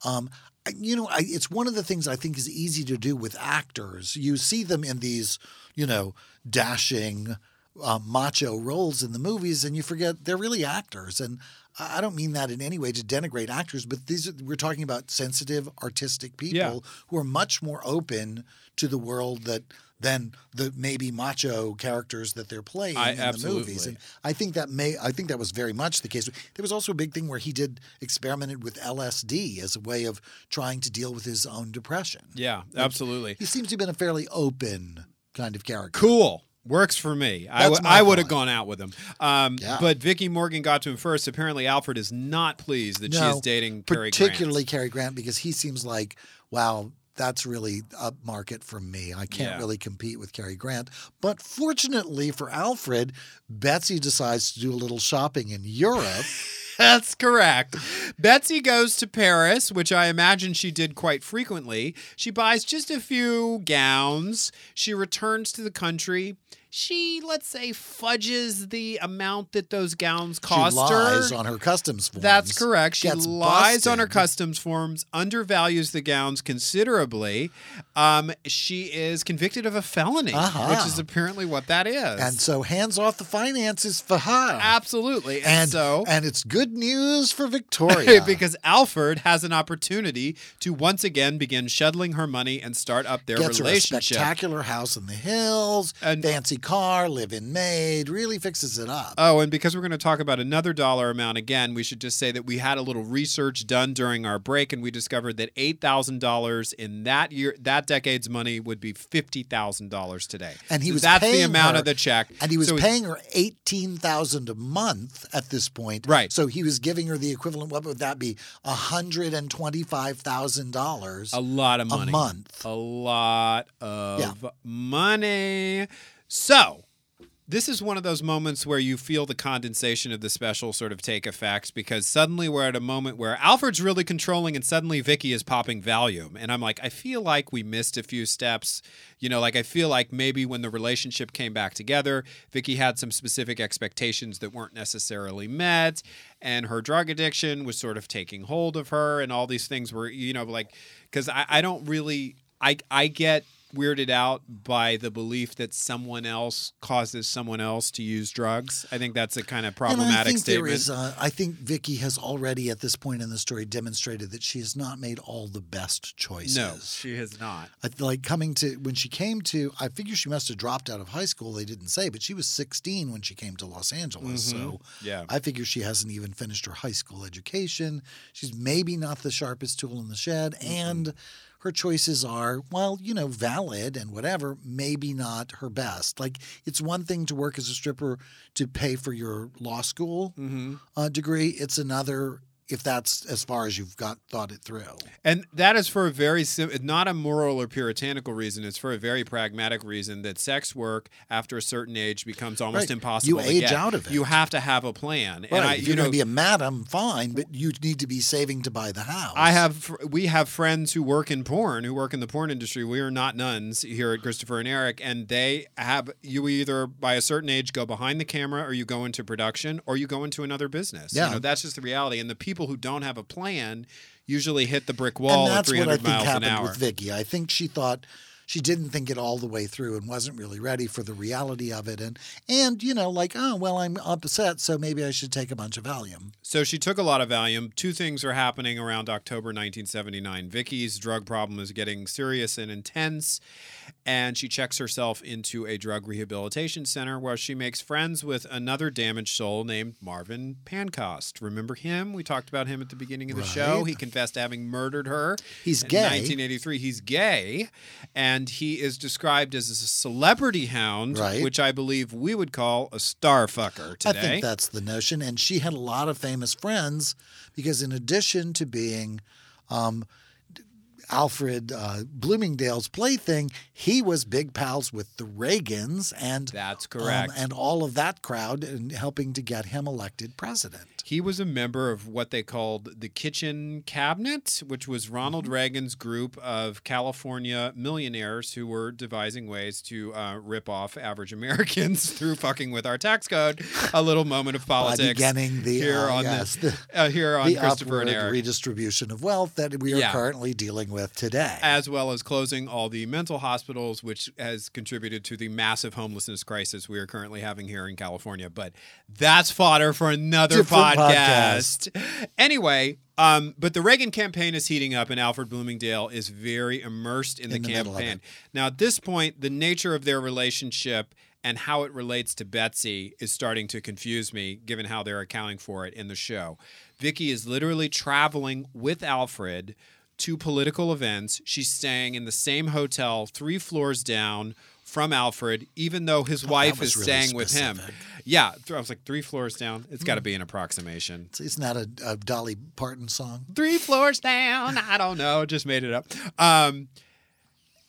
Speaker 2: um you know, I, it's one of the things I think is easy to do with actors. You see them in these, you know, dashing um, macho roles in the movies, and you forget they're really actors. And I don't mean that in any way to denigrate actors, but these are, we're talking about sensitive, artistic people
Speaker 1: Yeah.
Speaker 2: who are much more open to the world that than the maybe macho characters that they're playing
Speaker 1: I-
Speaker 2: in the movies. And I think that may I think that was very much the case. There was also a big thing where he did experimented with LSD as a way of trying to deal with his own depression.
Speaker 1: Yeah, absolutely.
Speaker 2: He seems to have been a fairly open kind of character.
Speaker 1: Cool. Works for me. I
Speaker 2: That's
Speaker 1: w- would have gone out with him. Um,
Speaker 2: Yeah.
Speaker 1: But Vicki Morgan got to him first. Apparently, Alfred is not pleased that she is dating Cary Grant.
Speaker 2: particularly Cary Grant because he seems like wow that's really up market for me i can't
Speaker 1: Yeah.
Speaker 2: really compete with Cary grant but fortunately for alfred betsy decides to do a little shopping in europe (laughs)
Speaker 1: That's correct. Betsy goes to Paris, which I imagine she did quite frequently. She buys just a few gowns. She returns to the country. She, let's say, fudges the amount that those gowns cost
Speaker 2: she lies
Speaker 1: her.
Speaker 2: on her customs forms
Speaker 1: That's correct. She lies on her customs forms, undervalues the gowns considerably. Um, she is convicted of a felony,
Speaker 2: Uh-huh.
Speaker 1: which is apparently what that is.
Speaker 2: and so hands off the finances for her
Speaker 1: Absolutely. And,
Speaker 2: and
Speaker 1: so
Speaker 2: and it's good news for (laughs) victoria
Speaker 1: because Alfred has an opportunity to once again begin shuttling her money and start up their
Speaker 2: gets
Speaker 1: relationship.
Speaker 2: spectacular house in the hills
Speaker 1: And-
Speaker 2: fancy car live-in maid really fixes it up
Speaker 1: Oh, and because we're going to talk about another dollar amount again, we should just say that we had a little research done during our break, and we discovered that eight thousand dollars in that year, that decade's money, would be fifty thousand dollars today.
Speaker 2: And he
Speaker 1: So
Speaker 2: was
Speaker 1: that's the amount
Speaker 2: her-
Speaker 1: of the check,
Speaker 2: And he was
Speaker 1: So
Speaker 2: paying her eighteen thousand a month at this point.
Speaker 1: Right.
Speaker 2: So he was giving her the equivalent. What would that be? hundred and twenty-five thousand dollars.
Speaker 1: a lot of money, A
Speaker 2: month.
Speaker 1: a lot of
Speaker 2: Yeah.
Speaker 1: money. So this is one of those moments where you feel the condensation of the special sort of take effect because suddenly we're at a moment where Alfred's really controlling and suddenly Vicki is popping Valium. And I'm like, I feel like we missed a few steps. You know, like I feel like maybe when the relationship came back together, Vicki had some specific expectations that weren't necessarily met. And her drug addiction was sort of taking hold of her. And all these things were, you know, like, because I, I don't really, I, I get weirded out by the belief that someone else causes someone else to use drugs. I think that's a kind of problematic
Speaker 2: and I think
Speaker 1: statement.
Speaker 2: There is I think Vicki has already at this point in the story demonstrated that she has not made all the best choices.
Speaker 1: no, she has not.
Speaker 2: I- like coming to when she came to i figure she must have dropped out of high school they didn't say but she was 16 when she came to los angeles so
Speaker 1: Mm-hmm. Yeah.
Speaker 2: i figure she hasn't even finished her high school education she's maybe not the sharpest tool in the shed and her choices are well you know valid and whatever maybe not her best like it's one thing to work as a stripper to pay for your law school
Speaker 1: Mm-hmm.
Speaker 2: uh, degree it's another if that's as far as you've got thought it through
Speaker 1: And that is for a very sim- not a moral or puritanical reason. It's for a very pragmatic reason that sex work after a certain age becomes almost
Speaker 2: Right.
Speaker 1: impossible.
Speaker 2: You
Speaker 1: to
Speaker 2: age
Speaker 1: get.
Speaker 2: out of it.
Speaker 1: You have to have a plan.
Speaker 2: Right.
Speaker 1: And I,
Speaker 2: if
Speaker 1: you
Speaker 2: you're
Speaker 1: know,
Speaker 2: going to be a madam, fine, but you need to be saving to buy the house.
Speaker 1: I have we have friends who work in porn, who work in the porn industry. We are not nuns here at Christopher and Eric, and they have you either by a certain age go behind the camera, or you go into production, or you go into another business.
Speaker 2: Yeah.
Speaker 1: You know, that's just the reality. And the people who don't have a plan usually hit the brick wall
Speaker 2: and
Speaker 1: at
Speaker 2: that's what I think
Speaker 1: miles an
Speaker 2: happened
Speaker 1: hour.
Speaker 2: with Vicki. I think she thought she didn't think it all the way through and wasn't really ready for the reality of it. And and you know, like, oh well, I'm upset, so maybe I should take a bunch of Valium.
Speaker 1: So she took a lot of Valium. Two things are happening around October 1979. Vicki's drug problem is getting serious and intense, and she checks herself into a drug rehabilitation center where she makes friends with another damaged soul named Marvin Pancoast. Remember him? We talked about him at the beginning of the show. He confessed to having murdered her.
Speaker 2: He's
Speaker 1: in
Speaker 2: gay.
Speaker 1: 1983. He's gay, and he is described as a celebrity hound,
Speaker 2: Right.
Speaker 1: which I believe we would call a starfucker today.
Speaker 2: I think that's the notion. And she had a lot of famous friends because, in addition to being um, Alfred uh, Bloomingdale's plaything, he was big pals with the Reagans and
Speaker 1: That's
Speaker 2: um,
Speaker 1: correct.
Speaker 2: and all of that crowd, and helping to get him elected president.
Speaker 1: He was a member of what they called the Kitchen Cabinet, which was Ronald
Speaker 2: Mm-hmm.
Speaker 1: Reagan's group of California millionaires who were devising ways to uh, rip off average Americans (laughs) through fucking with our tax code. A little moment of politics
Speaker 2: the
Speaker 1: here
Speaker 2: uh,
Speaker 1: on
Speaker 2: yes,
Speaker 1: the, (laughs) uh, here on
Speaker 2: the
Speaker 1: Christopher and Eric.
Speaker 2: redistribution of wealth that we are
Speaker 1: Yeah.
Speaker 2: currently dealing with today.
Speaker 1: as well as closing all the mental hospitals, which has contributed to the massive homelessness crisis we are currently having here in California. But that's fodder for another
Speaker 2: Different
Speaker 1: podcast. Anyway, um, but the Reagan campaign is heating up, and Alfred Bloomingdale is very immersed in,
Speaker 2: In
Speaker 1: the
Speaker 2: the
Speaker 1: campaign. Now, at this point, the nature of their relationship and how it relates to Betsy is starting to confuse me, given how they're accounting for it in the show. Vicki is literally traveling with Alfred to political events. She's staying in the same hotel three floors down from Alfred, even though his wife is
Speaker 2: really
Speaker 1: staying with him. Yeah, I was like three floors down. It's got to be an approximation.
Speaker 2: Isn't that a, a Dolly Parton song?
Speaker 1: Three floors down. I don't know. Just made it up. Um,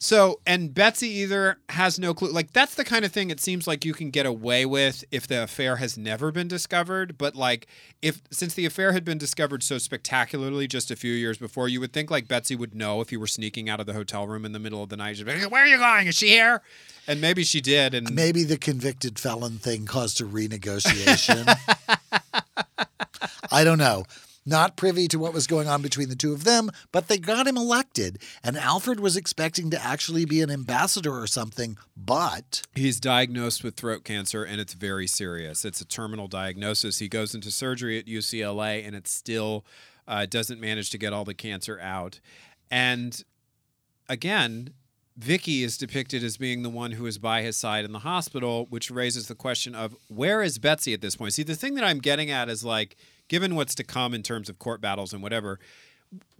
Speaker 1: so, and Betsy either has no clue. Like, that's the kind of thing it seems like you can get away with if the affair has never been discovered. But, like, if since the affair had been discovered so spectacularly just a few years before, you would think, like, Betsy would know if you were sneaking out of the hotel room in the middle of the night. She'd be like, Where are you going? Is she here? And maybe she did. And
Speaker 2: Maybe the convicted felon thing caused a renegotiation. (laughs) I don't know. Not privy to what was going on between the two of them, but they got him elected. And Alfred was expecting to actually be an ambassador or something, but
Speaker 1: He's diagnosed with throat cancer and it's very serious. It's a terminal diagnosis. He goes into surgery at UCLA and it still uh, doesn't manage to get all the cancer out. And again, Vicki is depicted as being the one who is by his side in the hospital, which raises the question of where is Betsy at this point? See, the thing that I'm getting at is like, given what's to come in terms of court battles and whatever,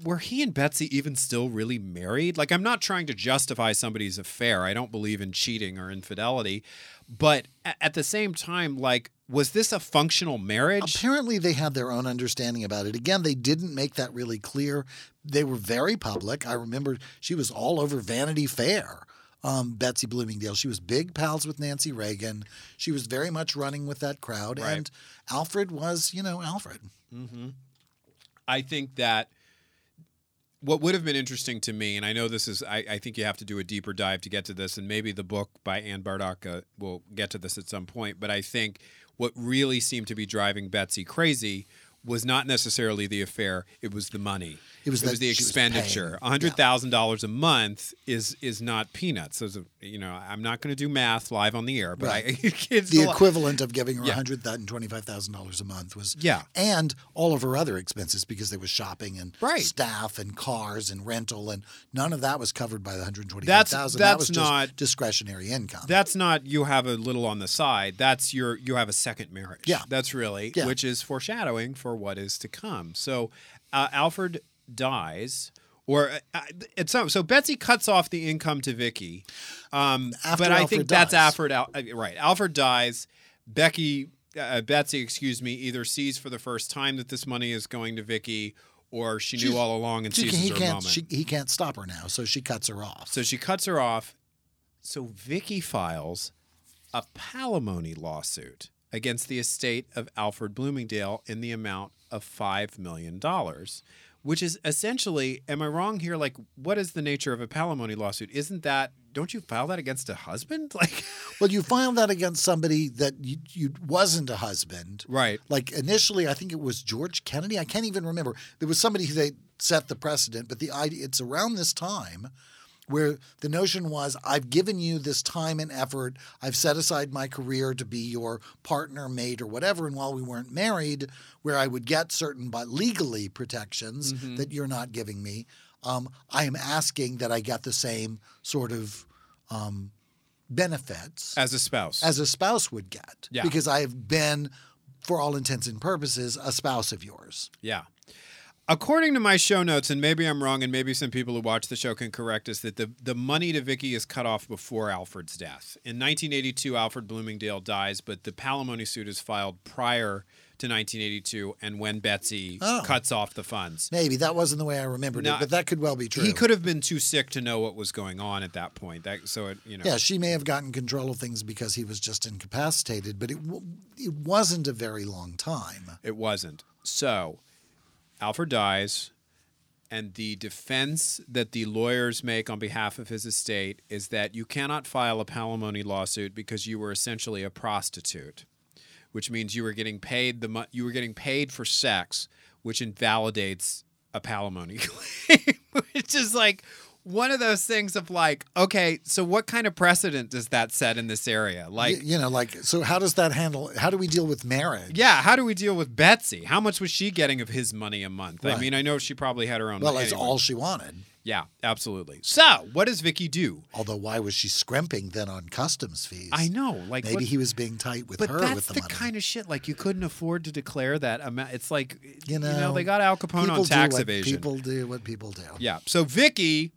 Speaker 1: were he and Betsy even still really married? Like, I'm not trying to justify somebody's affair. I don't believe in cheating or infidelity. But at the same time, like, was this a functional marriage?
Speaker 2: apparently they had their own understanding about it. Again, they didn't make that really clear. They were very public. I remember she was all over Vanity Fair um, Betsy Bloomingdale. She was big pals with Nancy Reagan. She was very much running with that crowd.
Speaker 1: Right.
Speaker 2: And Alfred was, you know, Alfred.
Speaker 1: I think that what would have been interesting to me, and I know this is, I, I think you have to do a deeper dive to get to this, and maybe the book by Anne Bardach uh, will get to this at some point. But I think what really seemed to be driving Betsy crazy was not necessarily the affair; it was the money.
Speaker 2: It was that
Speaker 1: the expenditure.
Speaker 2: paying.
Speaker 1: hundred thousand dollars a month is is not peanuts. So, a- you know, I'm not going to do math live on the air, but I, (laughs) it's
Speaker 2: The
Speaker 1: a lot-
Speaker 2: equivalent of giving her
Speaker 1: Yeah.
Speaker 2: $125,000 a month was.
Speaker 1: Yeah.
Speaker 2: And all of her other expenses because there was shopping and
Speaker 1: Right.
Speaker 2: staff and cars and rental, and none of that was covered by the 125000
Speaker 1: That's-
Speaker 2: That
Speaker 1: that's
Speaker 2: was just
Speaker 1: not-
Speaker 2: discretionary income.
Speaker 1: That's not you have a little on the side. That's your you have a second marriage.
Speaker 2: Yeah.
Speaker 1: that's really
Speaker 2: Yeah.
Speaker 1: which is foreshadowing for what is to come. So uh, Alfred dies, or uh, it's so, so Betsy cuts off the income to Vicki. Um,
Speaker 2: After
Speaker 1: but I
Speaker 2: Alfred
Speaker 1: think that's. Alfred. Al, uh, right, Alfred dies. Becky, uh, Betsy, excuse me, either sees for the first time that this money is going to Vicki, or she knew all along and
Speaker 2: She,
Speaker 1: seizes
Speaker 2: he
Speaker 1: her
Speaker 2: can't.
Speaker 1: moment.
Speaker 2: She, he can't stop her now, so she cuts her off.
Speaker 1: So she cuts her off. So Vicki files a palimony lawsuit against the estate of Alfred Bloomingdale in the amount of $5 million, which is essentially, am I wrong here? Like, what is the nature of a palimony lawsuit? Isn't that, don't you file that against a husband? (laughs) Like,
Speaker 2: Well, you filed that against somebody that you, you wasn't a husband.
Speaker 1: right.
Speaker 2: Like initially, I think it was George Kennedy. I can't even remember. There was somebody who they set the precedent, but the idea it's around this time where the notion was I've given you this time and effort. I've set aside my career to be your partner, mate, or whatever. And while we weren't married, where I would get certain but legally protections that you're not giving me, um, I am asking that I get the same sort of um, benefits
Speaker 1: As a spouse.
Speaker 2: as a spouse would get
Speaker 1: Yeah.
Speaker 2: because I have been, for all intents and purposes, a spouse of yours.
Speaker 1: Yeah. According to my show notes, and maybe I'm wrong, and maybe some people who watch the show can correct us, that the, the money to Vicki is cut off before Alfred's death. In 1982, Alfred Bloomingdale dies, but the palimony suit is filed prior to 1982 and when Betsy
Speaker 2: Oh.
Speaker 1: cuts off the funds.
Speaker 2: Maybe that wasn't the way I remembered
Speaker 1: No,
Speaker 2: it, but that could well be true.
Speaker 1: He could have been too sick to know what was going on at that point. That, so, it, you know.
Speaker 2: Yeah, she may have gotten control of things because he was just incapacitated, but it w- it wasn't a very long time.
Speaker 1: It wasn't. So, Alfred dies, and the defense that the lawyers make on behalf of his estate is that you cannot file a palimony lawsuit because you were essentially a prostitute, which means you were getting paid the mo- you were getting paid for sex, which invalidates a palimony (laughs) claim, which is like one of those things of like, okay, so what kind of precedent does that set in this area? Like,
Speaker 2: Y- you know, like so. How does that handle? How do we deal with marriage?
Speaker 1: yeah, how do we deal with Betsy? How much was she getting of his money a month? I mean, I know she probably had her own.
Speaker 2: Well, that's
Speaker 1: anyway.
Speaker 2: all she wanted.
Speaker 1: Yeah, absolutely. So, what does Vicki do?
Speaker 2: Although, why was she scrimping then on customs fees?
Speaker 1: I know, like,
Speaker 2: Maybe
Speaker 1: what-
Speaker 2: he was being tight with
Speaker 1: but
Speaker 2: her
Speaker 1: that's
Speaker 2: with the,
Speaker 1: the,
Speaker 2: money.
Speaker 1: kind of shit like you couldn't afford to declare that amount. It's like
Speaker 2: you know,
Speaker 1: they got Al Capone on tax evasion.
Speaker 2: People do what people do.
Speaker 1: Yeah. So Vicki,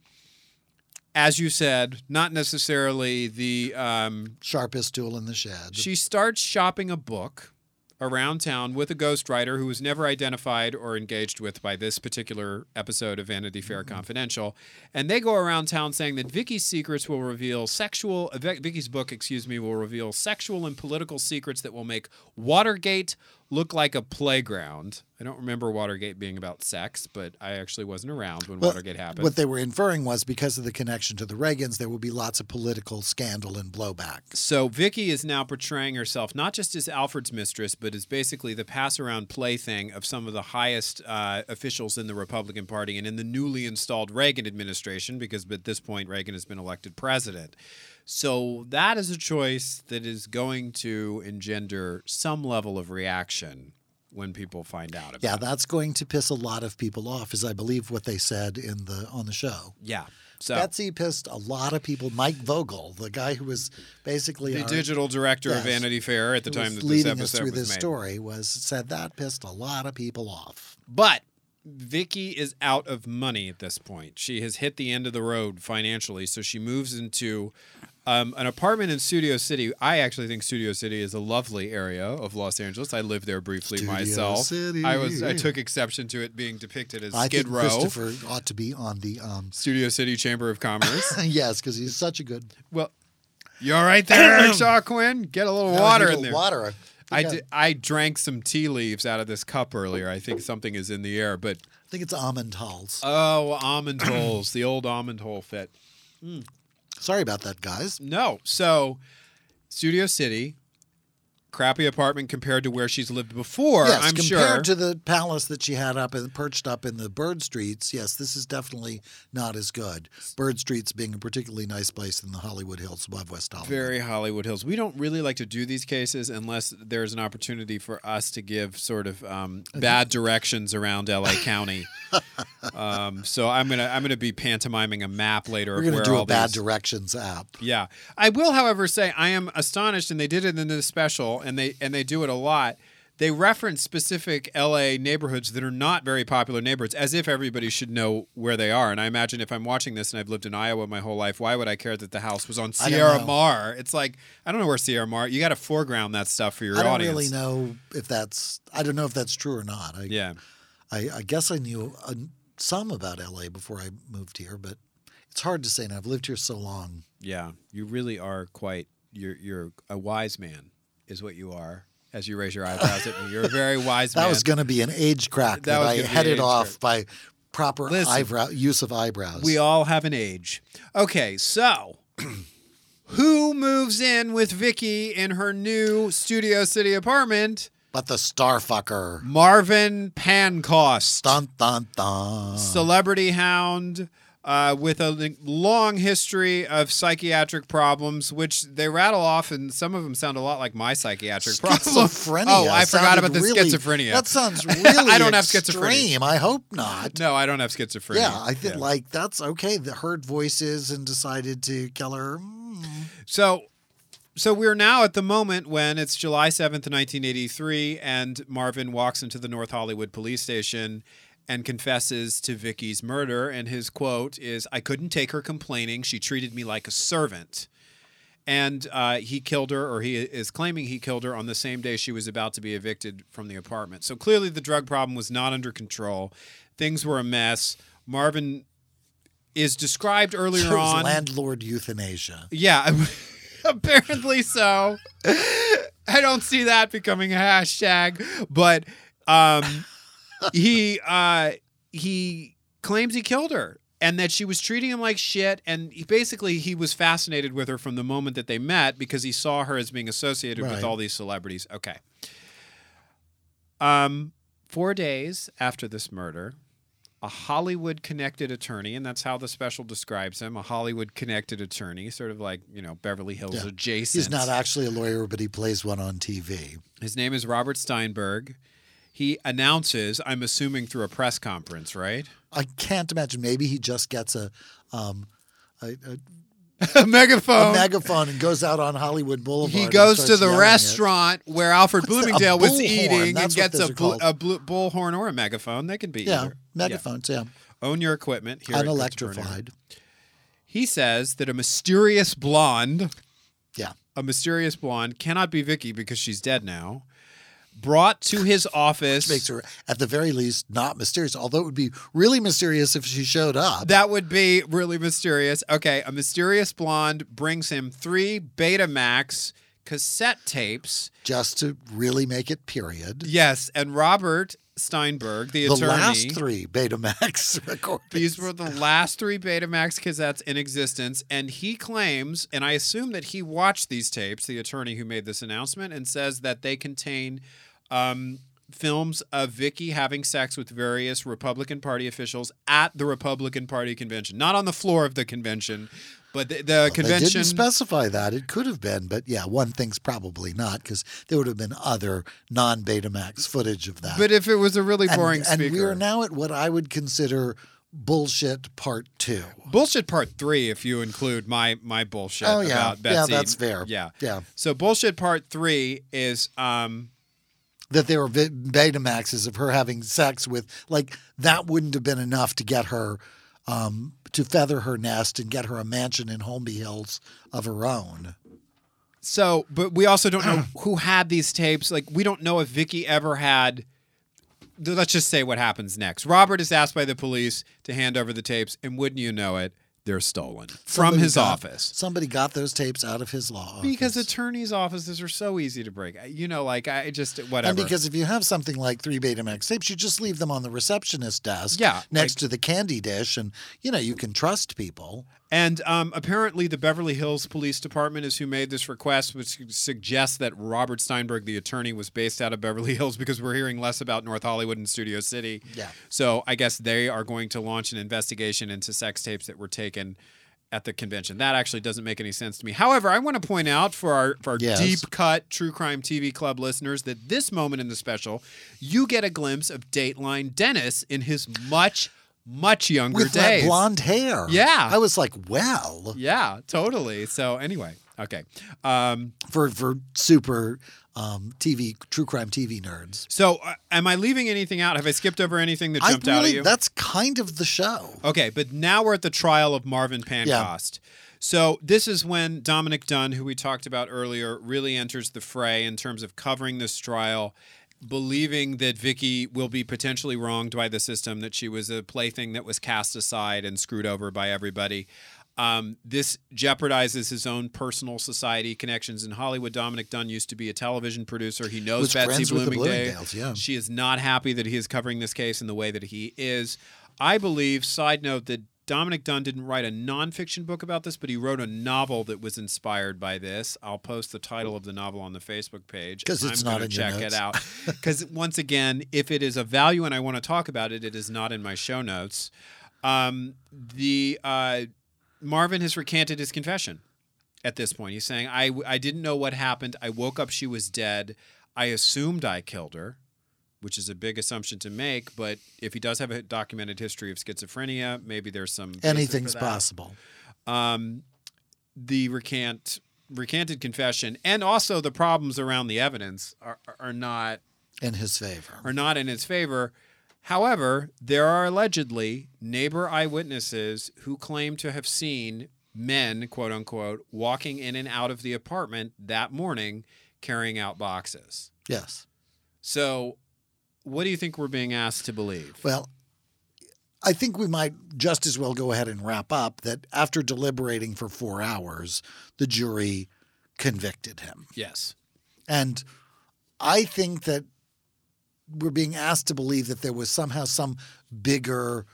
Speaker 1: as you said, not necessarily the um,
Speaker 2: Sharpest tool in the shed.
Speaker 1: She starts shopping a book around town with a ghostwriter who was never identified or engaged with by this particular episode of Vanity Fair Confidential. And they go around town saying that Vicki's secrets will reveal sexual, Vicki's book, excuse me, will reveal sexual and political secrets that will make Watergate look like a playground. I don't remember Watergate being about sex, but I actually wasn't around when
Speaker 2: Well,
Speaker 1: Watergate happened.
Speaker 2: What they were inferring was because of the connection to the Reagans, there will be lots of political scandal and blowback.
Speaker 1: So Vicki is now portraying herself not just as Alfred's mistress, but as basically the pass-around plaything of some of the highest uh, officials in the Republican Party and in the newly installed Reagan administration, because at this point Reagan has been elected president. So that is a choice that is going to engender some level of reaction when people find out about it.
Speaker 2: Yeah, that's going to piss a lot of people off, is I believe what they said in the on the show.
Speaker 1: Yeah. So
Speaker 2: Betsy pissed a lot of people. Mike Vogel, the guy who was basically
Speaker 1: the
Speaker 2: our-
Speaker 1: digital director of Vanity Fair at the time that this
Speaker 2: leading
Speaker 1: episode
Speaker 2: us through
Speaker 1: was
Speaker 2: this
Speaker 1: made.
Speaker 2: story, was said that pissed a lot of people off.
Speaker 1: But Vicki is out of money at this point. She has hit the end of the road financially, so she moves into Um, an apartment in Studio City. I actually think Studio City is a lovely area of Los Angeles. I lived there briefly
Speaker 2: Studio
Speaker 1: myself.
Speaker 2: City.
Speaker 1: I was I took exception to it being depicted as
Speaker 2: I
Speaker 1: Skid
Speaker 2: think
Speaker 1: Row.
Speaker 2: Christopher ought to be on the. Um,
Speaker 1: Studio City Chamber of Commerce. (laughs)
Speaker 2: yes, because he's such a good. (laughs)
Speaker 1: well, you all right there, Eric (clears throat) Shaw Quinn? Get a little water
Speaker 2: Need a
Speaker 1: in there.
Speaker 2: Water.
Speaker 1: I,
Speaker 2: think
Speaker 1: I drank some tea leaves out of this cup earlier. I think something is in the air, but
Speaker 2: I think it's almond hulls.
Speaker 1: oh, almond (clears throat) holes, the old almond hole fit.
Speaker 2: Sorry about that, guys.
Speaker 1: No, so Studio City, crappy apartment compared to where she's lived before.
Speaker 2: yes,
Speaker 1: I'm
Speaker 2: compared
Speaker 1: sure.
Speaker 2: to the palace that she had up and perched up in the Bird Streets, yes, this is definitely not as good. Bird Streets being a particularly nice place in the Hollywood Hills above West Hollywood.
Speaker 1: very Hollywood Hills. We don't really like to do these cases unless there's an opportunity for us to give sort of um, bad (laughs) directions around LA County. um, so I'm gonna I'm gonna be pantomiming a map later.
Speaker 2: We're
Speaker 1: of
Speaker 2: going
Speaker 1: where
Speaker 2: to do a bad
Speaker 1: these-
Speaker 2: directions app.
Speaker 1: Yeah, I will, however, say I am astonished, and they did it in this special, and they and they do it a lot. They reference specific LA neighborhoods that are not very popular neighborhoods, as if everybody should know where they are. And I imagine if I'm watching this and I've lived in Iowa my whole life, why would I care that the house was on Sierra. Mar? It's like I don't know where Sierra Mar. You got to foreground that stuff for your audience.
Speaker 2: I don't
Speaker 1: audience.
Speaker 2: really know if that's. I don't know if that's true or not. I,
Speaker 1: Yeah,
Speaker 2: I, I guess I knew uh, some about LA before I moved here, but it's hard to say. And I've lived here so long.
Speaker 1: yeah, you really are quite. You're you're a wise man, is what you are. As you raise your eyebrows at me, you're a very (laughs) wise
Speaker 2: That
Speaker 1: man.
Speaker 2: That was going to be an age crack
Speaker 1: That
Speaker 2: that, I
Speaker 1: gonna be an
Speaker 2: headed off by proper
Speaker 1: Listen.
Speaker 2: eyebrow use of eyebrows.
Speaker 1: We all have an age. Okay, so (clears throat) who moves in with Vicki in her new Studio City apartment?
Speaker 2: but the starfucker.
Speaker 1: Marvin Pancoast,
Speaker 2: Dun dun dun.
Speaker 1: celebrity hound uh, with a long history of psychiatric problems, which they rattle off, and some of them sound a lot like my psychiatric problems.
Speaker 2: Schizophrenia. (laughs)
Speaker 1: Oh, I forgot about the
Speaker 2: really-
Speaker 1: schizophrenia.
Speaker 2: That sounds really (laughs)
Speaker 1: I don't have schizophrenia.
Speaker 2: extreme. I hope not.
Speaker 1: no, I don't have schizophrenia.
Speaker 2: Yeah, I think
Speaker 1: Yeah.
Speaker 2: like that's okay. That heard voices and decided to kill her. Mm.
Speaker 1: So, so we're now at the moment when it's July seventh, nineteen eighty-three, and Marvin walks into the North Hollywood police station and confesses to Vicki's murder. And his quote is, "I couldn't take her complaining. She treated me like a servant." And uh, he killed her, or he is claiming he killed her on the same day she was about to be evicted from the apartment. So clearly, the drug problem was not under control. Things were a mess. Marvin is described earlier
Speaker 2: So it was
Speaker 1: on.
Speaker 2: landlord euthanasia.
Speaker 1: Yeah, (laughs) apparently so. I don't see that becoming a hashtag, but um, he uh, he claims he killed her and that she was treating him like shit. And he, basically, he was fascinated with her from the moment that they met because he saw her as being associated with all these celebrities. Okay. Um, four days after this murder, a Hollywood connected attorney, and that's how the special describes him a Hollywood connected attorney, sort of like, you know, Beverly Hills
Speaker 2: Yeah.
Speaker 1: adjacent.
Speaker 2: He's not actually a lawyer, but he plays one on TV.
Speaker 1: His name is Robert Steinberg. He announces, I'm assuming through a press conference, right?
Speaker 2: I can't imagine. Maybe he just gets a um, a, a, (laughs)
Speaker 1: a megaphone.
Speaker 2: a megaphone and goes out on Hollywood Boulevard.
Speaker 1: he goes to the
Speaker 2: yelling it.
Speaker 1: restaurant where Alfred
Speaker 2: What's
Speaker 1: Bloomingdale was eating and gets a, bl- a bl- bullhorn or a megaphone. They can be
Speaker 2: Yeah,
Speaker 1: either.
Speaker 2: megaphones. Yeah,
Speaker 1: Own your equipment. Here at Christopher and
Speaker 2: unelectrified.
Speaker 1: He says that a mysterious blonde
Speaker 2: Yeah,
Speaker 1: a mysterious blonde cannot be Vicki because she's dead now. Brought to his office.
Speaker 2: makes her at the very least not mysterious. Although it would be really mysterious if she showed up.
Speaker 1: that would be really mysterious. Okay, a mysterious blonde brings him three Betamax cassette tapes.
Speaker 2: just to really make it period.
Speaker 1: Yes, and Robert Steinberg, the,
Speaker 2: The
Speaker 1: attorney.
Speaker 2: last three Betamax (laughs) recordings.
Speaker 1: These were the last three Betamax cassettes in existence, and he claims, and I assume that he watched these tapes, the attorney who made this announcement, and says that they contain um, films of Vicki having sex with various Republican Party officials at the Republican Party convention, not on the floor of the convention, but the, the
Speaker 2: They
Speaker 1: convention.
Speaker 2: didn't specify that. It could have been, but yeah, one thing's probably not because there would have been other non-Betamax footage of that.
Speaker 1: but if it was a really
Speaker 2: and,
Speaker 1: boring
Speaker 2: and
Speaker 1: speaker,
Speaker 2: we are now at what I would consider bullshit part two.
Speaker 1: bullshit part three, if you include my my bullshit
Speaker 2: Oh, yeah.
Speaker 1: about Betsy.
Speaker 2: Yeah, that's fair.
Speaker 1: Yeah,
Speaker 2: Yeah.
Speaker 1: So bullshit part three is um.
Speaker 2: That there were Betamaxes of her having sex with, like, that wouldn't have been enough to get her um, to feather her nest and get her a mansion in Holmby Hills of her own.
Speaker 1: So, but we also don't know (clears throat) who had these tapes. Like, we don't know if Vicki ever had. Let's just say what happens next. Robert is asked by the police to hand over the tapes, and wouldn't you know it, they're stolen from his
Speaker 2: got-
Speaker 1: office.
Speaker 2: Somebody got those tapes out of his law office.
Speaker 1: Because attorneys' offices are so easy to break. You know, like I just whatever.
Speaker 2: And because if you have something like three Betamax tapes, you just leave them on the receptionist desk
Speaker 1: Yeah,
Speaker 2: next
Speaker 1: like-
Speaker 2: to the candy dish, and you know you can trust people.
Speaker 1: And um, apparently, the Beverly Hills Police Department is who made this request, which suggests that Robert Steinberg, the attorney, was based out of Beverly (laughs) Hills because we're hearing less about North Hollywood and Studio City.
Speaker 2: Yeah.
Speaker 1: So I guess they are going to launch an investigation into sex tapes that were taken at the convention. That actually doesn't make any sense to me. However, I want to point out for our for our
Speaker 2: Yes.
Speaker 1: deep cut True Crime TV Club listeners that this moment in the special, you get a glimpse of Dateline Dennis in his much much younger
Speaker 2: With
Speaker 1: days.
Speaker 2: that blonde hair.
Speaker 1: Yeah.
Speaker 2: I was like, well,
Speaker 1: Yeah, totally. So anyway, okay. Um,
Speaker 2: for for super um, TV true crime TV nerds.
Speaker 1: so uh, am I leaving anything out? Have I skipped over anything that jumped out at you?
Speaker 2: that's kind of the show.
Speaker 1: Okay, but now we're at the trial of Marvin Pancoast. So this is when Dominick Dunne, who we talked about earlier, really enters the fray in terms of covering this trial, believing that Vicki will be potentially wronged by the system, that she was a plaything that was cast aside and screwed over by everybody. Um, this jeopardizes his own personal society connections in Hollywood. Dominick Dunne used to be a television producer. He knows
Speaker 2: Was
Speaker 1: Betsy
Speaker 2: friends with the
Speaker 1: Bloomingdale.
Speaker 2: Yeah.
Speaker 1: She is not happy that he is covering this case in the way that he is. I believe, side note, that Dominick Dunne didn't write a nonfiction book about this, but he wrote a novel that was inspired by this. I'll post the title of the novel on the Facebook page.
Speaker 2: Because it's
Speaker 1: I'm
Speaker 2: not in your
Speaker 1: check it
Speaker 2: notes.
Speaker 1: out. (laughs) Because once again, if it is of value and I want to talk about it, it is not in my show notes. Um, the uh, Marvin has recanted his confession at this point. He's saying, I, I didn't know what happened. I woke up, she was dead. I assumed I killed her, which is a big assumption to make. But if he does have a documented history of schizophrenia, maybe there's some.
Speaker 2: Anything's possible.
Speaker 1: Um, the recant recanted confession and also the problems around the evidence are, are not
Speaker 2: In his favor.
Speaker 1: are not in its favor. However, there are allegedly neighbor eyewitnesses who claim to have seen men, quote unquote, walking in and out of the apartment that morning carrying out boxes.
Speaker 2: Yes.
Speaker 1: So, what do you think we're being asked to believe?
Speaker 2: Well, I think we might just as well go ahead and wrap up that after deliberating for four hours, the jury convicted him.
Speaker 1: Yes.
Speaker 2: And I think that we're being asked to believe that there was somehow some bigger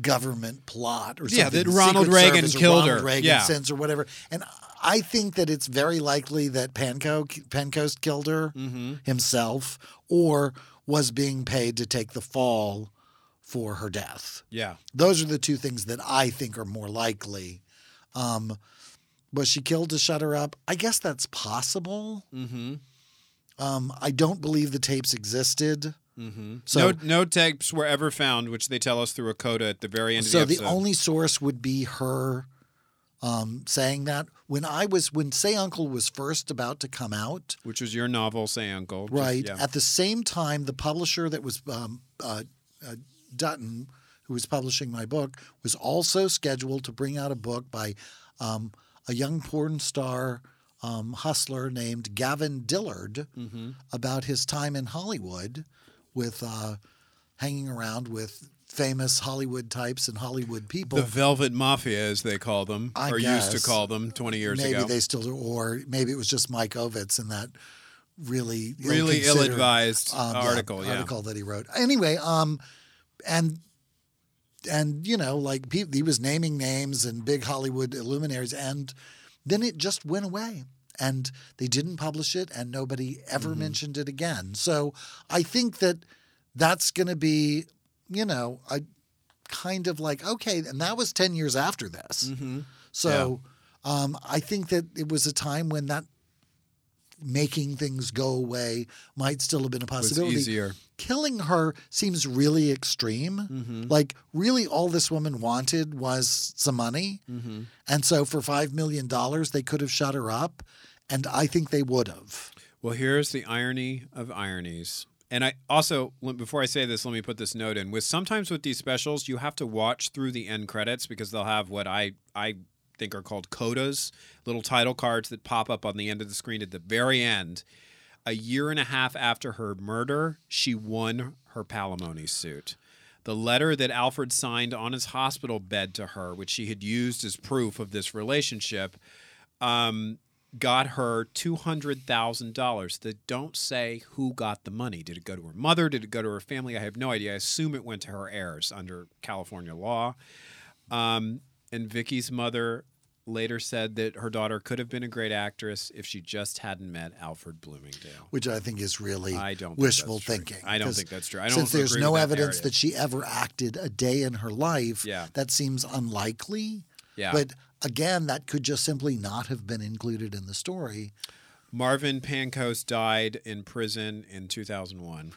Speaker 2: government plot or something.
Speaker 1: Yeah, that Ronald
Speaker 2: Secret
Speaker 1: Reagan killed
Speaker 2: Ronald
Speaker 1: her.
Speaker 2: Reagan
Speaker 1: Yeah.
Speaker 2: sends or whatever. And I think that it's very likely that Panko, Pancoast killed her
Speaker 1: Mm-hmm.
Speaker 2: himself or was being paid to take the fall for her death.
Speaker 1: Yeah.
Speaker 2: Those are the two things that I think are more likely. Um, was she killed to shut her up? I guess that's possible.
Speaker 1: Mm-hmm.
Speaker 2: Um, I don't believe the tapes existed.
Speaker 1: Mm-hmm.
Speaker 2: So-
Speaker 1: no, no tapes were ever found, which they tell us through a coda at the very end
Speaker 2: So
Speaker 1: of the So
Speaker 2: the
Speaker 1: episode.
Speaker 2: only source would be her um, saying that. When I was when Say Uncle was first about to come out,
Speaker 1: which was your novel, Say Uncle. Just-
Speaker 2: right
Speaker 1: yeah.
Speaker 2: at the same time, the publisher that was um, uh, uh, Dutton, who was publishing my book, was also scheduled to bring out a book by um, a young porn star um, hustler named Gavin Dillard
Speaker 1: Mm-hmm.
Speaker 2: about his time in Hollywood with uh, hanging around with famous Hollywood types and Hollywood people.
Speaker 1: The Velvet Mafia, as they call them,
Speaker 2: I
Speaker 1: or used to call them 20 years
Speaker 2: maybe
Speaker 1: ago.
Speaker 2: Maybe they still do, or maybe it was just Mike Ovitz in that really
Speaker 1: really ill-advised
Speaker 2: um,
Speaker 1: article. Yeah.
Speaker 2: article that he wrote. Anyway, um, and and you know, like pe- he was naming names and big Hollywood luminaries, and then it just went away, and they didn't publish it, and nobody ever
Speaker 1: Mm-hmm.
Speaker 2: mentioned it again. So I think that that's going to be, you know, I kind of like okay, and that was ten years after this.
Speaker 1: Mm-hmm.
Speaker 2: So um, I think that it was a time when that making things go away might still have been a possibility.
Speaker 1: easier.
Speaker 2: Killing her seems really extreme.
Speaker 1: Mm-hmm.
Speaker 2: Like, really, all this woman wanted was some money.
Speaker 1: Mm-hmm.
Speaker 2: And so, for $5 million, they could have shut her up. And I think they would have.
Speaker 1: Well, here's the irony of ironies. And I also, before I say this, let me put this note in. With sometimes with these specials, you have to watch through the end credits because they'll have what I I think are called codas, little title cards that pop up on the end of the screen at the very end. A year and a half after her murder, she won her palimony suit. The letter that Alfred signed on his hospital bed to her, which she had used as proof of this relationship, um, got her two hundred thousand dollars. They don't say who got the money. Did it go to her mother? Did it go to her family? I have no idea. I assume it went to her heirs under California law. Um, and Vicki's mother later said that her daughter could have been a great actress if she just hadn't met Alfred Bloomingdale.
Speaker 2: which I think is really
Speaker 1: I don't
Speaker 2: wishful thinking.
Speaker 1: I don't think that's true. I don't
Speaker 2: since there's no
Speaker 1: that
Speaker 2: evidence
Speaker 1: narrative.
Speaker 2: that she ever acted a day in her life,
Speaker 1: Yeah.
Speaker 2: that seems unlikely.
Speaker 1: Yeah.
Speaker 2: But again, that could just simply not have been included in the story,
Speaker 1: Marvin Pancoast died in prison in 2001.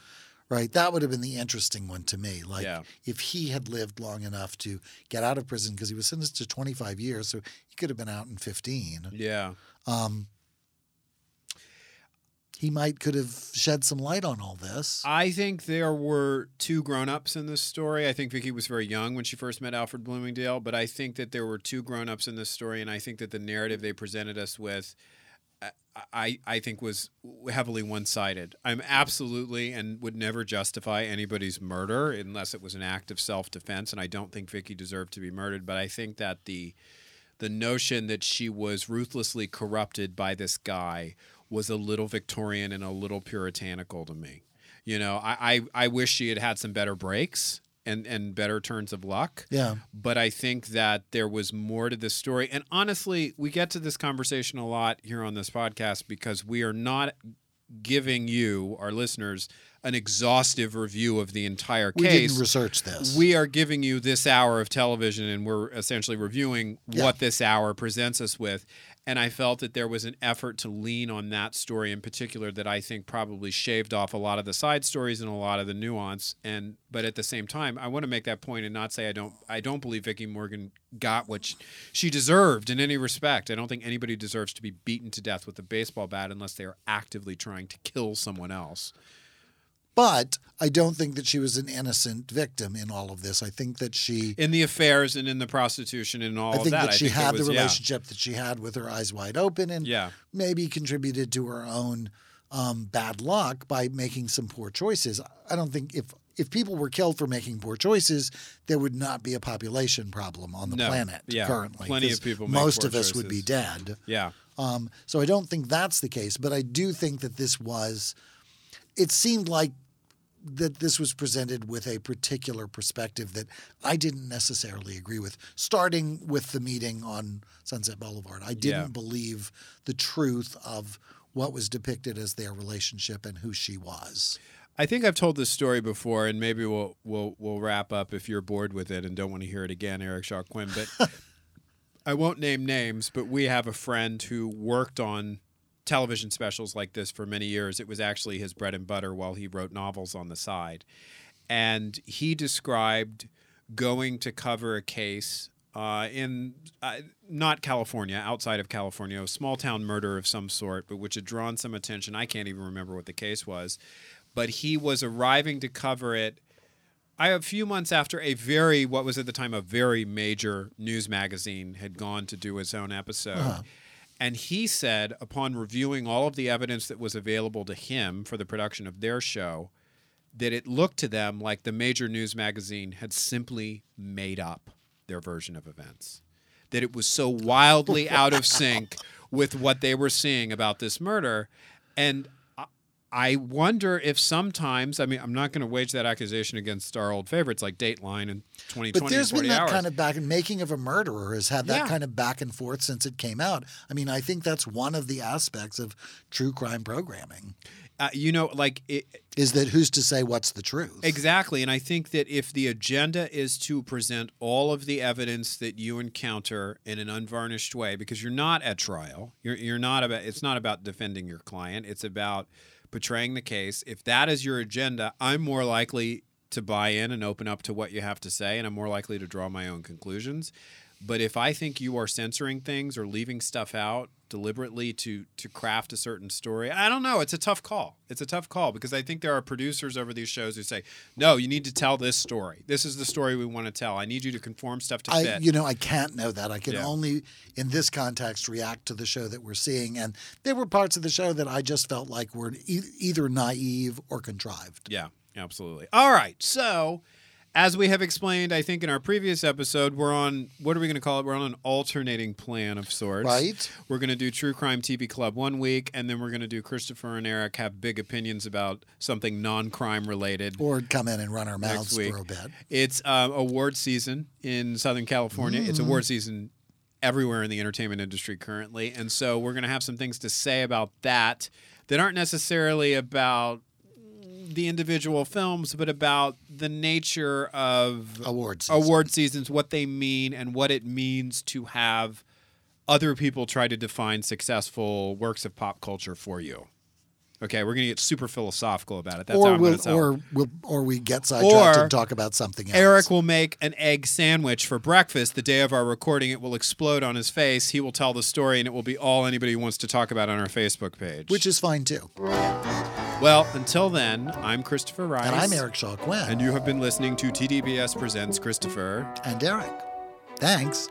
Speaker 2: right? That would have been the interesting one to me. Like
Speaker 1: Yeah.
Speaker 2: if he had lived long enough to get out of prison because he was sentenced to 25 years, so he could have been out in 15.
Speaker 1: Yeah.
Speaker 2: Um, He might could have shed some light on all this.
Speaker 1: I think there were two grown-ups in this story. I think Vicki was very young when she first met Alfred Bloomingdale, but I think that there were two grown-ups in this story, and I think that the narrative they presented us with, I I, I think was heavily one-sided. I'm absolutely and would never justify anybody's murder unless it was an act of self-defense, and I don't think Vicki deserved to be murdered. But I think that the the notion that she was ruthlessly corrupted by this guy was a little Victorian and a little puritanical to me. You know, I, I, I wish she had had some better breaks and, and better turns of luck.
Speaker 2: Yeah.
Speaker 1: But I think that there was more to this story. And honestly, we get to this conversation a lot here on this podcast because we are not giving you, our listeners, an exhaustive review of the entire case.
Speaker 2: we didn't research this.
Speaker 1: We are giving you this hour of television and we're essentially reviewing
Speaker 2: Yeah.
Speaker 1: what this hour presents us with. And I felt that there was an effort to lean on that story in particular that I think probably shaved off a lot of the side stories and a lot of the nuance. And but at the same time, I want to make that point and not say I don't I don't believe Vicki Morgan got what she, she deserved in any respect. I don't think anybody deserves to be beaten to death with a baseball bat unless they are actively trying to kill someone else.
Speaker 2: But I don't think that she was an innocent victim in all of this. I think that she
Speaker 1: In the affairs and in the prostitution and all
Speaker 2: I
Speaker 1: of
Speaker 2: think
Speaker 1: that,
Speaker 2: that she
Speaker 1: think
Speaker 2: had
Speaker 1: was-
Speaker 2: the
Speaker 1: yeah.
Speaker 2: relationship that she had with her eyes wide open and
Speaker 1: Yeah.
Speaker 2: maybe contributed to her own um, bad luck by making some poor choices. I don't think if if people were killed for making poor choices, there would not be a population problem on the
Speaker 1: No.
Speaker 2: planet
Speaker 1: Yeah.
Speaker 2: currently.
Speaker 1: Plenty of people
Speaker 2: Most of us would be dead.
Speaker 1: Yeah.
Speaker 2: Um, so I don't think that's the case, but I do think that this was. It seemed like that this was presented with a particular perspective that I didn't necessarily agree with. Starting with the meeting on Sunset Boulevard, I didn't
Speaker 1: Yeah.
Speaker 2: believe the truth of what was depicted as their relationship and who she was.
Speaker 1: I think I've told this story before, and maybe we'll we'll we'll wrap up if you're bored with it and don't want to hear it again, Eric Shaw Quinn. But (laughs) I won't name names, but we have a friend who worked on television specials like this for many years. It was actually his bread and butter while he wrote novels on the side, and he described going to cover a case uh, in uh, not California, outside of California, a small town murder of some sort, but which had drawn some attention. I can't even remember what the case was, but he was arriving to cover it. I a few months after a very what was at the time a very major news magazine had gone to do its own episode. And he said, upon reviewing all of the evidence that was available to him for the production of their show, that it looked to them like the major news magazine had simply made up their version of events. That it was so wildly out of sync (laughs) with what they were seeing about this murder. And I- wonder if sometimes, I mean, I'm not going to wage that accusation against our old favorites like Dateline and 2020
Speaker 2: But there's
Speaker 1: and 40
Speaker 2: been that
Speaker 1: hours.
Speaker 2: kind of back and making of a murderer has had that
Speaker 1: Yeah.
Speaker 2: kind of back and forth since it came out. I mean, I think that's one of the aspects of true crime programming
Speaker 1: uh, you know, like it,
Speaker 2: is that who's to say what's the truth?
Speaker 1: Exactly. And I think that if the agenda is to present all of the evidence that you encounter in an unvarnished way, because you're not at trial, you're, you're not about, it's not about defending your client, it's about portraying the case. If that is your agenda, I'm more likely to buy in and open up to what you have to say, and I'm more likely to draw my own conclusions. But if I think you are censoring things or leaving stuff out deliberately to to craft a certain story, I don't know. It's a tough call. It's a tough call because I think there are producers over these shows who say, "No, you need to tell this story. This is the story we want to tell. I need you to conform stuff to
Speaker 2: I,
Speaker 1: fit."
Speaker 2: you know, I can't know that. I can
Speaker 1: Yeah.
Speaker 2: only, in this context, react to the show that we're seeing. And there were parts of the show that I just felt like were e- either naive or contrived.
Speaker 1: Yeah, absolutely. All right. So, as we have explained, I think in our previous episode, we're on what are we going to call it? We're on an alternating plan of sorts.
Speaker 2: Right.
Speaker 1: We're going to do True Crime TV Club one week, and then we're going to do Christopher and Eric have big opinions about something non crime related.
Speaker 2: Or come in and run our mouths for a bit.
Speaker 1: It's uh, award season in Southern California. It's award season everywhere in the entertainment industry currently. And so we're going to have some things to say about that that aren't necessarily about the individual films, but about the nature of
Speaker 2: Award season.
Speaker 1: award seasons, what they mean, and what it means to have other people try to define successful works of pop culture for you. Okay, we're going to get super philosophical about it. That's how
Speaker 2: or we'll,
Speaker 1: to
Speaker 2: or we'll, or we get sidetracked
Speaker 1: Or
Speaker 2: and talk about something else.
Speaker 1: Eric will make an egg sandwich for breakfast. The day of our recording, it will explode on his face. He will tell the story, and it will be all anybody wants to talk about on our Facebook page.
Speaker 2: which is fine too.
Speaker 1: well, until then, I'm Christopher Rice,
Speaker 2: And I'm Eric Shaw Quinn.
Speaker 1: and you have been listening to TDPS presents Christopher.
Speaker 2: and Eric. Thanks.